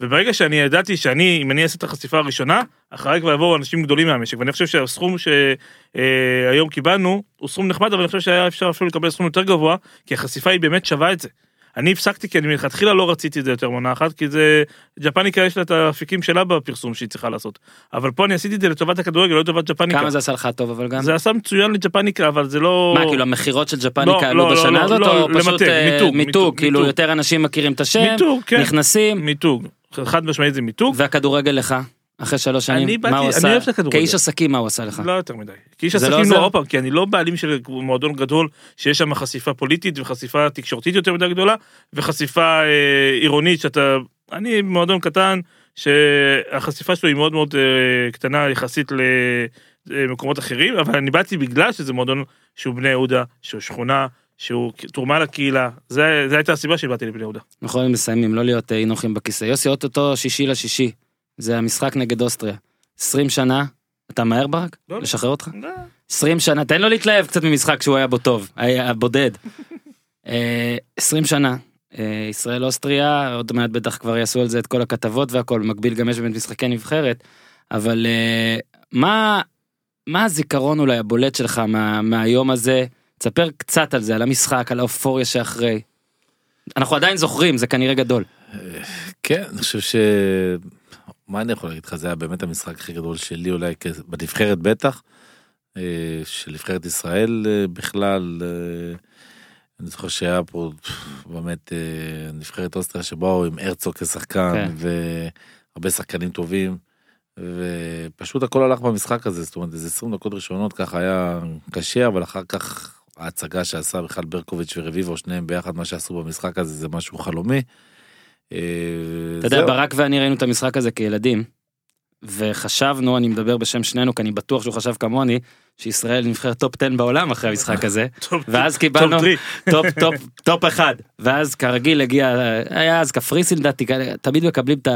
Speaker 4: וברגע שאני ידעתי שאני, אם אני אעשה את החשיפה הראשונה, אחריי כבר יבואו אנשים גדולים מהמשק, ואני חושב שהסכום שהיום קיבלנו הוא סכום נחמד, אבל אני חושב שהיה אפשר אפילו לקבל סכום יותר גבוה, כי החשיפה היא באמת שווה את זה. אני הפסקתי כי אני מלכתחילה לא רציתי את זה יותר מעונה אחת, כי זה, ג'פניקה יש לה את האפיקים שלה בפרסום שהיא צריכה לעשות. אבל פה אני עשיתי את זה לטובת הכדורגל, לא לטובת ג'פניקה.
Speaker 1: כמה זה עשה לך טוב אבל גם?
Speaker 4: זה עשה מצוין לג'פניקה, אבל זה לא...
Speaker 1: מה כאילו המכירות של ג'פניקה
Speaker 4: לא,
Speaker 1: עלו
Speaker 4: לא,
Speaker 1: בשנה
Speaker 4: לא,
Speaker 1: הזאת
Speaker 4: לא,
Speaker 1: או פשוט
Speaker 4: למתג,
Speaker 1: אה,
Speaker 4: מיתוג,
Speaker 1: מיתוג
Speaker 4: מיתוג,
Speaker 1: כאילו
Speaker 4: מיתוג.
Speaker 1: יותר אנשים מכירים את השם
Speaker 4: מיתוג, כן.
Speaker 1: נכנסים
Speaker 4: מיתוג. חד משמעית זה מיתוג.
Speaker 1: והכדורגל לך אחרי שלוש שנים
Speaker 4: אני באתי-
Speaker 1: מה הוא
Speaker 4: אני
Speaker 1: עשה
Speaker 4: אוהב את הכדורגל.
Speaker 1: כאיש עסקים מה הוא עשה לך
Speaker 4: לא יותר מדי. כי איש
Speaker 1: זה לא
Speaker 4: עסקים? לא, עוד פעם, כי אני לא בעלים של מועדון גדול, שיש שם חשיפה פוליטית וחשיפה תקשורתית יותר מדי גדולה, וחשיפה אה, עירונית שאתה... אני מועדון קטן, שהחשיפה שלו היא מאוד מאוד אה, קטנה יחסית למקומות אחרים, אבל אני באתי בגלל שזה מועדון שהוא בני יהודה, שהוא שכונה, שהוא תרומה לקהילה, זה הייתה הסיבה שבאתי לבני יהודה.
Speaker 1: היום מסיימים לא להיות אה, אינוחים בכיסא יוסי אוטוטו שישי לשישי זה המשחק נגד אוסטריה 20 שנה אתה מהר ברק
Speaker 4: לא.
Speaker 1: לשחרר אותך 20 שנה תן לו להתלהב קצת ממשחק שהוא היה בו טוב היה בודד. אה, 20 שנה אה, ישראל אוסטריה עוד מעט בטח כבר יעשו על זה את כל הכתבות והכל במקביל גם יש באמת משחקי נבחרת אבל אה, מה מה הזיכרון אולי הבולט שלך מה, מהיום הזה תספר קצת על זה על המשחק על האופוריה שאחרי. אנחנו עדיין זוכרים זה כנראה גדול.
Speaker 3: כן, אני חושב ש... מה אני יכול להגיד לך, זה היה באמת המשחק הכי גדול שלי אולי בנבחרת בטח, אה, של נבחרת ישראל אה, בכלל. אה, אני זוכר שהיה פה באמת נבחרת אוסטריה שבאו עם הרצוג כשחקן
Speaker 1: כן.
Speaker 3: והרבה שחקנים טובים. ופשוט הכל הלך במשחק הזה, זאת אומרת איזה 20 דקות ראשונות ככה היה קשה, אבל אחר כך ההצגה שעשה בכלל ברקוביץ' ורביבו, שניהם ביחד, מה שעשו במשחק הזה זה משהו חלומי. אה,
Speaker 1: אתה יודע. ברק ואני ראינו את המשחק הזה כילדים, וחשבנו, אני מדבר בשם שנינו, כי אני בטוח שהוא חשב כמוני, שישראל נבחרת טופ 10 בעולם אחרי המשחק הזה, ואז קיבלנו. טופ טופ טופ אחד, ואז כרגיל הגיע, היה אז קפריסין לדעתי, תמיד מקבלים את.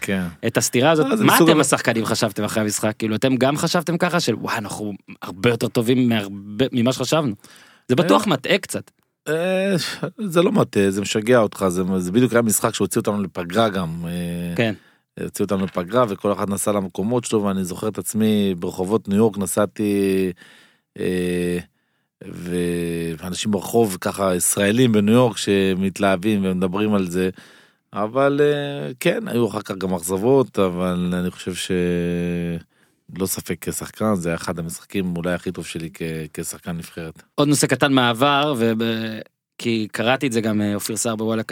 Speaker 3: כן.
Speaker 1: הסטירה הזאת,
Speaker 3: אה,
Speaker 1: מה אתם השחקנים חשבתם אחרי המשחק? כאילו אתם גם חשבתם ככה של וואי אנחנו הרבה יותר טובים ממה שחשבנו. זה בטוח מטעה קצת.
Speaker 3: אה, זה לא מטה, זה משגע אותך, זה, זה בדיוק היה משחק שהוציא אותנו לפגרה גם. אה,
Speaker 1: כן.
Speaker 3: הוציאו אותנו לפגרה וכל אחד נסע למקומות שלו ואני זוכר את עצמי ברחובות ניו יורק נסעתי אה, ואנשים ברחוב ככה ישראלים בניו יורק שמתלהבים ומדברים על זה. אבל אה, כן היו אחר כך גם אכזבות אבל אני חושב שלא ספק כשחקן זה היה אחד המשחקים אולי הכי טוב שלי כ- כשחקן נבחרת.
Speaker 1: עוד נושא קטן מהעבר, וב... כי קראתי את זה גם אה, אופיר סער בוואלה,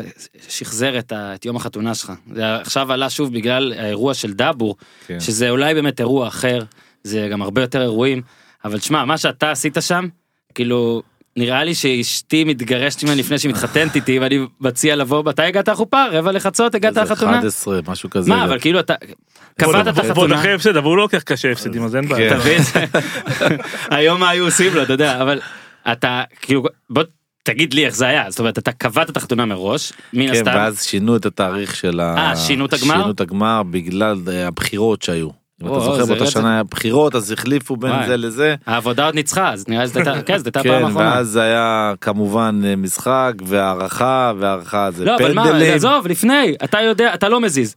Speaker 1: שחזר את, ה... את יום החתונה שלך. זה עכשיו עלה שוב בגלל האירוע של דאבור,
Speaker 3: כן.
Speaker 1: שזה אולי באמת אירוע אחר, זה גם הרבה יותר אירועים, אבל שמע, מה שאתה עשית שם, כאילו, נראה לי שאשתי מתגרשת ממני לפני שהיא מתחתנת איתי, ואני מציע לבוא, מתי הגעת לחופה? רבע לחצות הגעת
Speaker 3: איזה
Speaker 1: לחתונה?
Speaker 3: 11 משהו כזה.
Speaker 1: מה, אבל כאילו אתה, קבעת את
Speaker 4: ועוד
Speaker 1: החתונה,
Speaker 4: אחרי הפסד אבל הוא לא לוקח קשה הפסדים אז אין בעיה.
Speaker 3: כן.
Speaker 1: אתה מבין? היום מה היו עושים לו, אתה יודע, אבל אתה, כאילו, בוא תגיד לי איך זה היה, זאת אומרת, אתה קבעת את החתונה מראש, מן
Speaker 3: כן, ואז שינו את התאריך של ה...
Speaker 1: אה, שינו את הגמר?
Speaker 3: שינו את הגמר בגלל אה, הבחירות שהיו. אם אתה זוכר
Speaker 1: זה
Speaker 3: באותה. שנה היה בחירות אז החליפו בין. זה לזה.
Speaker 1: העבודה עוד ניצחה, אז נראה לי הייתה, כן, זאת הייתה הפעם
Speaker 3: כן,
Speaker 1: האחרונה.
Speaker 3: ואז היה כמובן אה, משחק והערכה והערכה זה
Speaker 1: לא, אבל מה,
Speaker 3: פנדלים.
Speaker 1: עזוב, לפני, אתה יודע, אתה לא מזיז.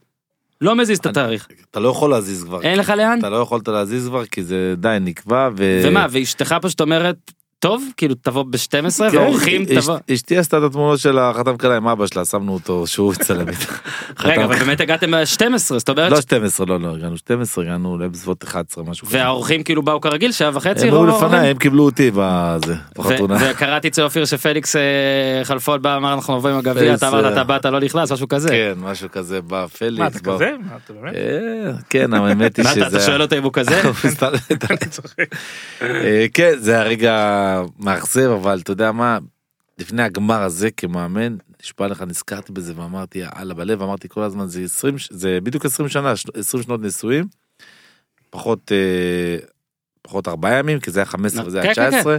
Speaker 1: לא מזיז את התאריך.
Speaker 3: אתה לא יכול להזיז כבר.
Speaker 1: אין לך לאן?
Speaker 3: אתה לא יכולת להזיז כבר כי זה די נקבע. ו...
Speaker 1: ומה, ואשתך פשוט אומרת, טוב, כאילו תבוא ב-12
Speaker 3: כן,
Speaker 1: ואורחים תבוא.
Speaker 3: אשתי עשתה את התמונות של החתם כלה עם אבא שלה שמנו אותו שהוא יצלם איתה.
Speaker 1: רגע, אבל באמת הגעתם ב-12, זאת אומרת,
Speaker 3: לא 12 לא לא הגענו 12 הגענו אולי בסביבות 11 משהו כזה.
Speaker 1: והאורחים כאילו באו כרגיל, שעה וחצי,
Speaker 3: הם
Speaker 1: האורחים?
Speaker 3: לפניי הם קיבלו אותי בזה בחתונה.
Speaker 1: וקראתי אצל אופיר שפליקס אה, חלפון בא אמר אנחנו נבוא עם הגביע אתה אמרת אתה באת לא נכנס משהו כזה.
Speaker 3: כן משהו כזה בא
Speaker 4: מה
Speaker 3: פליקס.
Speaker 4: כזה? מה אתה באמת?
Speaker 3: אה, כן האמת היא שזה.
Speaker 1: אתה שואל אותו אם הוא כזה?
Speaker 3: אה, כן זה היה רגע מאכזב אבל אתה יודע מה לפני הגמר הזה כמאמן נשבע לך נזכרתי בזה ואמרתי יאללה בלב אמרתי כל הזמן זה 20 ש- זה בדיוק 20 שנה ש- 20 שנות נישואים. פחות אה, פחות ארבעה ימים כי זה היה 15 וזה היה
Speaker 1: כן, כן, כן.
Speaker 3: 19.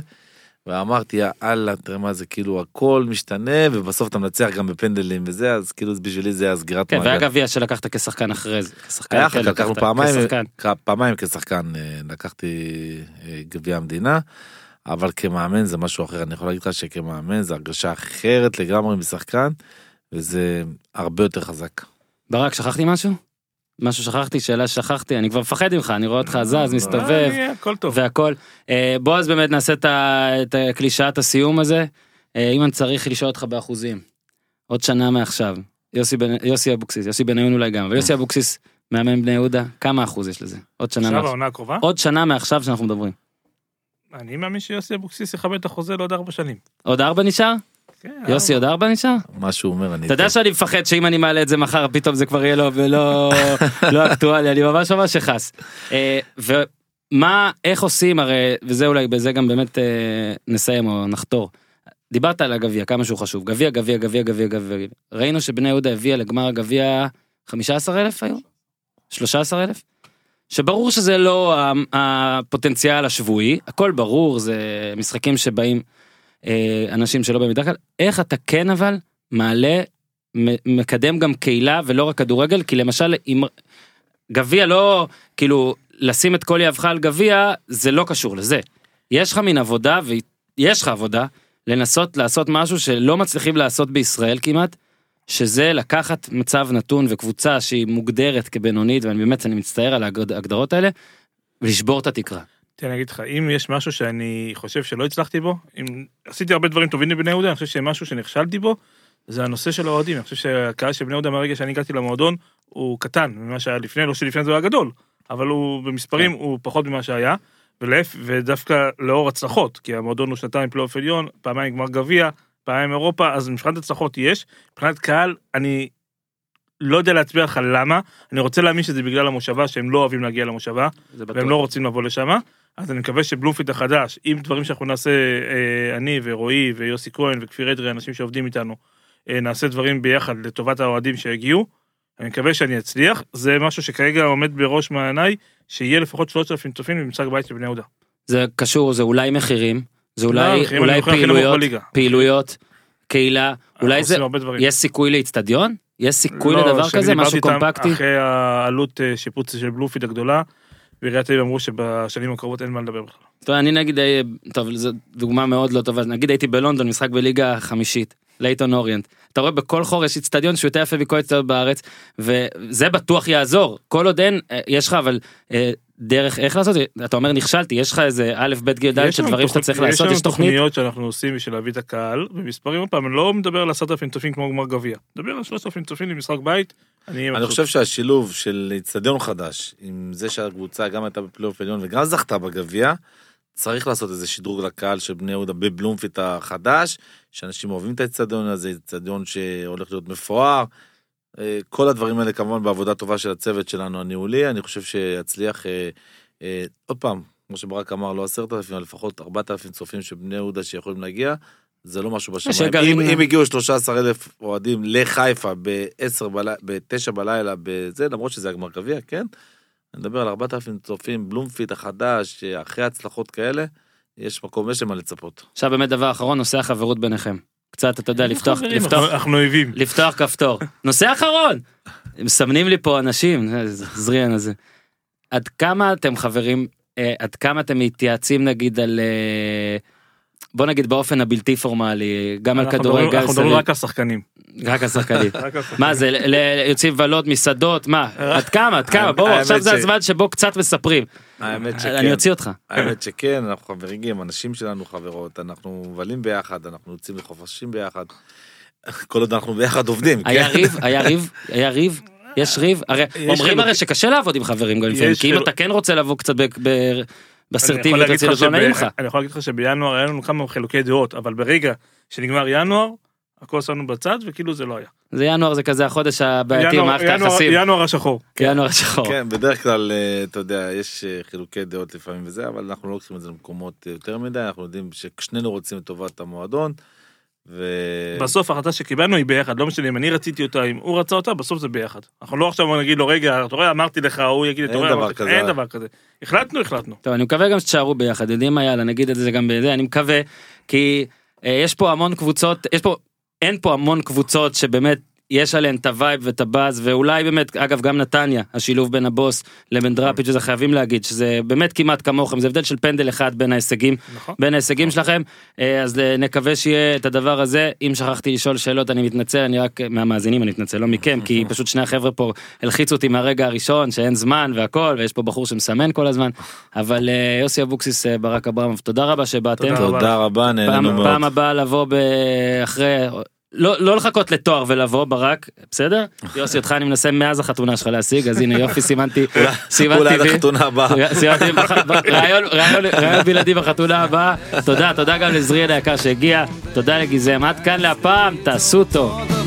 Speaker 3: ואמרתי יאללה תראה מה זה כאילו הכל משתנה ובסוף אתה מנצח גם בפנדלים וזה אז כאילו בשבילי זה היה סגירת
Speaker 1: כן
Speaker 3: מעגל.
Speaker 1: והגביע שלקחת כשחקן אחרי זה. כשחקן,
Speaker 3: היה
Speaker 1: כן,
Speaker 3: אחר כך לקחנו
Speaker 1: כשחקן.
Speaker 3: פעמיים כשחקן אה, לקחתי אה, גביע המדינה, אבל כמאמן זה משהו אחר, אני יכול להגיד לך שכמאמן זה הרגשה אחרת לגמרי משחקן, וזה הרבה יותר חזק.
Speaker 1: ברק שכחתי משהו? משהו שכחתי שאלה ששכחתי אני כבר מפחד ממך אני רואה אותך זז מסתובב
Speaker 4: אה, הכל טוב.
Speaker 1: והכל. אה, בועז באמת נעשה את הקלישאת הסיום הזה. אה, אם אני צריך לשאול אותך באחוזים. עוד שנה מעכשיו. יוסי אבוקסיס, יוסי בניון אולי גם, אבל יוסי אבוקסיס מאמן בני יהודה, כמה אחוז יש לזה? עוד שנה מעכשיו. עוד שנה מעכשיו שאנחנו מדברים.
Speaker 4: אני מאמין שיוסי אבוקסיס יכבד את החוזה לעוד ארבע שנים.
Speaker 1: עוד ארבע נשאר?
Speaker 4: כן,
Speaker 1: יוסי עוד ארבע נשאר?
Speaker 3: מה שהוא אומר, אני...
Speaker 1: אתה יודע שאני מפחד שאם אני מעלה את זה מחר פתאום זה כבר יהיה לו ולא לא אקטואלי אני ממש ממש אכעס. אה, ומה איך עושים הרי וזה אולי בזה גם באמת אה, נסיים או נחתום. דיברת על הגביע כמה שהוא חשוב גביע גביע גביע גביע גביע ראינו שבני יהודה הביאה לגמר הגביע 15 אלף היום 13 אלף. שברור שזה לא הפוטנציאל השבועי הכל ברור זה משחקים שבאים אה, אנשים שלא בדרך כלל איך אתה כן אבל מעלה מקדם גם קהילה ולא רק כדורגל כי למשל אם גביע לא כאילו לשים את כל יהבך על גביע זה לא קשור לזה. יש לך מין עבודה ויש לך עבודה לנסות לעשות משהו שלא מצליחים לעשות בישראל כמעט. שזה לקחת מצב נתון וקבוצה שהיא מוגדרת כבינונית ואני באמת אני מצטער על ההגד- ההגדרות האלה ולשבור את התקרה.
Speaker 4: תן לי להגיד לך, אם יש משהו שאני חושב שלא הצלחתי בו, אם עשיתי הרבה דברים טובים לבני יהודה, אני חושב שמשהו שנכשלתי בו, זה הנושא של האוהדים. אני חושב שהקהל של בני יהודה מהרגע שאני הגעתי למועדון, הוא קטן ממה שהיה לפני, לא שלפני זה היה גדול, אבל הוא במספרים הוא פחות ממה שהיה, ולהפ- ודווקא לאור הצלחות, כי המועדון הוא שנתיים פלייאוף עליון, פעמיים גמר גביע, פעמיים אירופה, אז מבחינת הצלחות יש, מבחינת קהל, אני לא יודע להצביע לך למה, אני רוצה להאמין שזה בגלל המושבה, שהם לא אוהבים להגיע למושבה. והם לא רוצים לבוא לשם. אז אני מקווה שבלומפיד החדש, עם דברים שאנחנו נעשה, אה, אני ורועי ויוסי כהן וכפיר אדרי, אנשים שעובדים איתנו, אה, נעשה דברים ביחד לטובת האוהדים שיגיעו. אני מקווה שאני אצליח, זה משהו שכרגע עומד בראש מעייניי, שיהיה לפחות 3,000 צופים במשחק בית של בני יהודה.
Speaker 1: זה קשור, זה אולי מחירים, זה אולי,
Speaker 4: לא,
Speaker 1: אולי פעילויות. פעילויות, קהילה, אולי זה. יש סיכוי לאיצטדיון? יש סיכוי
Speaker 4: לא,
Speaker 1: לדבר כזה, משהו קומפקטי?
Speaker 4: אחרי העלות אה, שיפוץ של בלומפיד הגדולה, ועיריית תל אביב אמרו שבשנים הקרובות אין מה לדבר בכלל.
Speaker 1: טוב, אני נגיד, אה, טוב, זו דוגמה מאוד לא טובה, נגיד הייתי בלונדון, משחק בליגה החמישית, לייטון אוריינט. אתה רואה בכל חור יש איצטדיון שהוא יותר יפה מכל איצטדיון בארץ, וזה בטוח יעזור. כל עוד אין, אה, יש לך אבל דרך איך לעשות, את זה. אתה אומר נכשלתי, יש לך איזה א', ב', ג', ד' של דברים שאתה צריך לעשות,
Speaker 4: יש
Speaker 1: יש
Speaker 4: לנו
Speaker 1: תוכנית.
Speaker 4: תוכניות שאנחנו עושים בשביל להביא את הקהל, ומספרים, עוד פעם, אני לא מדבר על עשרת אלפים צופים כמו גמר גביע. מדבר על שלושת אלפים צופים למשחק בית, אני.
Speaker 3: חושב שהשילוב של איצטדיון חדש, עם זה שהקבוצה גם הייתה בפלייאוף עליון וגם זכתה בגביע, צריך לעשות איזה שדרוג לקהל של בני יהודה בבלומפיט החדש, שאנשים אוהבים את האיצטדיון הזה, איצטדיון שהולך להיות מפואר. אה, כל הדברים האלה כמובן בעבודה טובה של הצוות שלנו הניהולי, אני חושב שיצליח, אה, אה, עוד פעם, כמו שברק אמר, לא עשרת אלפים, אבל לפחות ארבעת אלפים צופים של בני יהודה שיכולים להגיע, זה לא משהו בשמיים. אם, אם הגיעו 13 אלף אוהדים לחיפה ב-10 בלילה, ב-9 בלילה, בזה, למרות שזה הגמר גביע, כן? אני מדבר על 4,000 צופים, בלומפיט החדש, אחרי הצלחות כאלה, יש מקום, יש למה לצפות.
Speaker 1: עכשיו באמת דבר אחרון, נושא החברות ביניכם. קצת, אתה יודע, לפתוח, לפתוח,
Speaker 4: אנחנו- אויבים.
Speaker 1: לפתוח כפתור. נושא אחרון! מסמנים לי פה אנשים, איזה זריאן הזה. עד כמה אתם חברים, אה, עד כמה אתם מתייעצים נגיד על, אה, בוא נגיד באופן הבלתי פורמלי, גם על כדורגל,
Speaker 4: אנחנו מדברים רק על שחקנים.
Speaker 1: רק
Speaker 4: על שחקנים.
Speaker 1: מה זה, יוצאים לבלות, מסעדות, מה? עד כמה, עד כמה, בואו, עכשיו זה הזמן שבו קצת מספרים.
Speaker 3: האמת שכן.
Speaker 1: אני אוציא אותך.
Speaker 3: האמת שכן, אנחנו חברים, אנשים שלנו חברות, אנחנו מבלים ביחד, אנחנו יוצאים לחופשים ביחד. כל עוד אנחנו ביחד עובדים,
Speaker 1: היה
Speaker 3: כן?
Speaker 1: ריב, היה ריב, היה ריב, יש ריב, הרי
Speaker 4: יש
Speaker 1: אומרים
Speaker 4: חילוק-
Speaker 1: הרי שקשה לעבוד עם חברים גם לפעמים, כי אם אתה כן רוצה לבוא קצת באסרטיביות רציניות, לא נעים לך.
Speaker 4: אני יכול להגיד לך שבינואר היה לנו כמה חילוקי דעות, אבל ברגע שנגמר ינואר, הכל שמנו בצד וכאילו זה לא היה.
Speaker 1: זה ינואר זה כזה החודש הבעייתי במערכת היחסים,
Speaker 4: ינואר השחור.
Speaker 1: ינואר השחור.
Speaker 3: כן, בדרך כלל, אה, אתה יודע, יש אה, חילוקי דעות לפעמים וזה, אבל אנחנו לא לוקחים את זה למקומות יותר מדי, אנחנו יודעים ששנינו רוצים את טובת המועדון, ו...
Speaker 4: בסוף ההחלטה שקיבלנו היא ביחד, לא משנה אם אני רציתי אותה, אם הוא רצה אותה, בסוף זה ביחד. אנחנו לא עכשיו נגיד לו, רגע, אתה רואה, אמרתי לך, הוא יגיד, אתה
Speaker 3: אין
Speaker 4: רואה,
Speaker 3: דבר
Speaker 4: אמרתי לך."
Speaker 3: כזה.
Speaker 4: אין דבר כזה. החלטנו, החלטנו.
Speaker 1: טוב אני מקווה גם שתשארו ביחד יודעים מה יאללה נגיד את זה גם בזה אני מקווה כי אה, יש פה המון קבוצות יש פה אין פה המון קבוצות שבאמת יש עליהן את הווייב ואת הבאז ואולי באמת אגב גם נתניה השילוב בין הבוס לבין דראפיץ' שזה חייבים להגיד שזה באמת כמעט כמוכם זה הבדל של פנדל אחד בין ההישגים
Speaker 4: נכון.
Speaker 1: בין ההישגים שלכם אה, אז אה, נקווה שיהיה את הדבר הזה אם שכחתי לשאול שאלות אני מתנצל אני רק מהמאזינים אני מתנצל לא מכם כי פשוט שני החבר'ה פה הלחיצו אותי מהרגע הראשון שאין זמן והכל ויש פה בחור שמסמן כל הזמן אבל אה, יוסי אבוקסיס ברק אברמוב תודה רבה שבאתם
Speaker 4: תודה רבה.
Speaker 3: תודה רבה, נהנינו
Speaker 1: פעם,
Speaker 3: מאוד.
Speaker 1: פעם הבאה לבוא אחרי לא, לא לחכות לתואר ולבוא ברק בסדר יוסי אותך אני מנסה מאז החתונה שלך להשיג אז הנה יופי סימנתי סימנתי
Speaker 3: אולי. החתונה הבאה.
Speaker 1: רעיון בלעדי בחתונה הבאה תודה תודה גם לזריאל היקר שהגיע תודה לגיזם עד כאן להפעם תעשו טוב.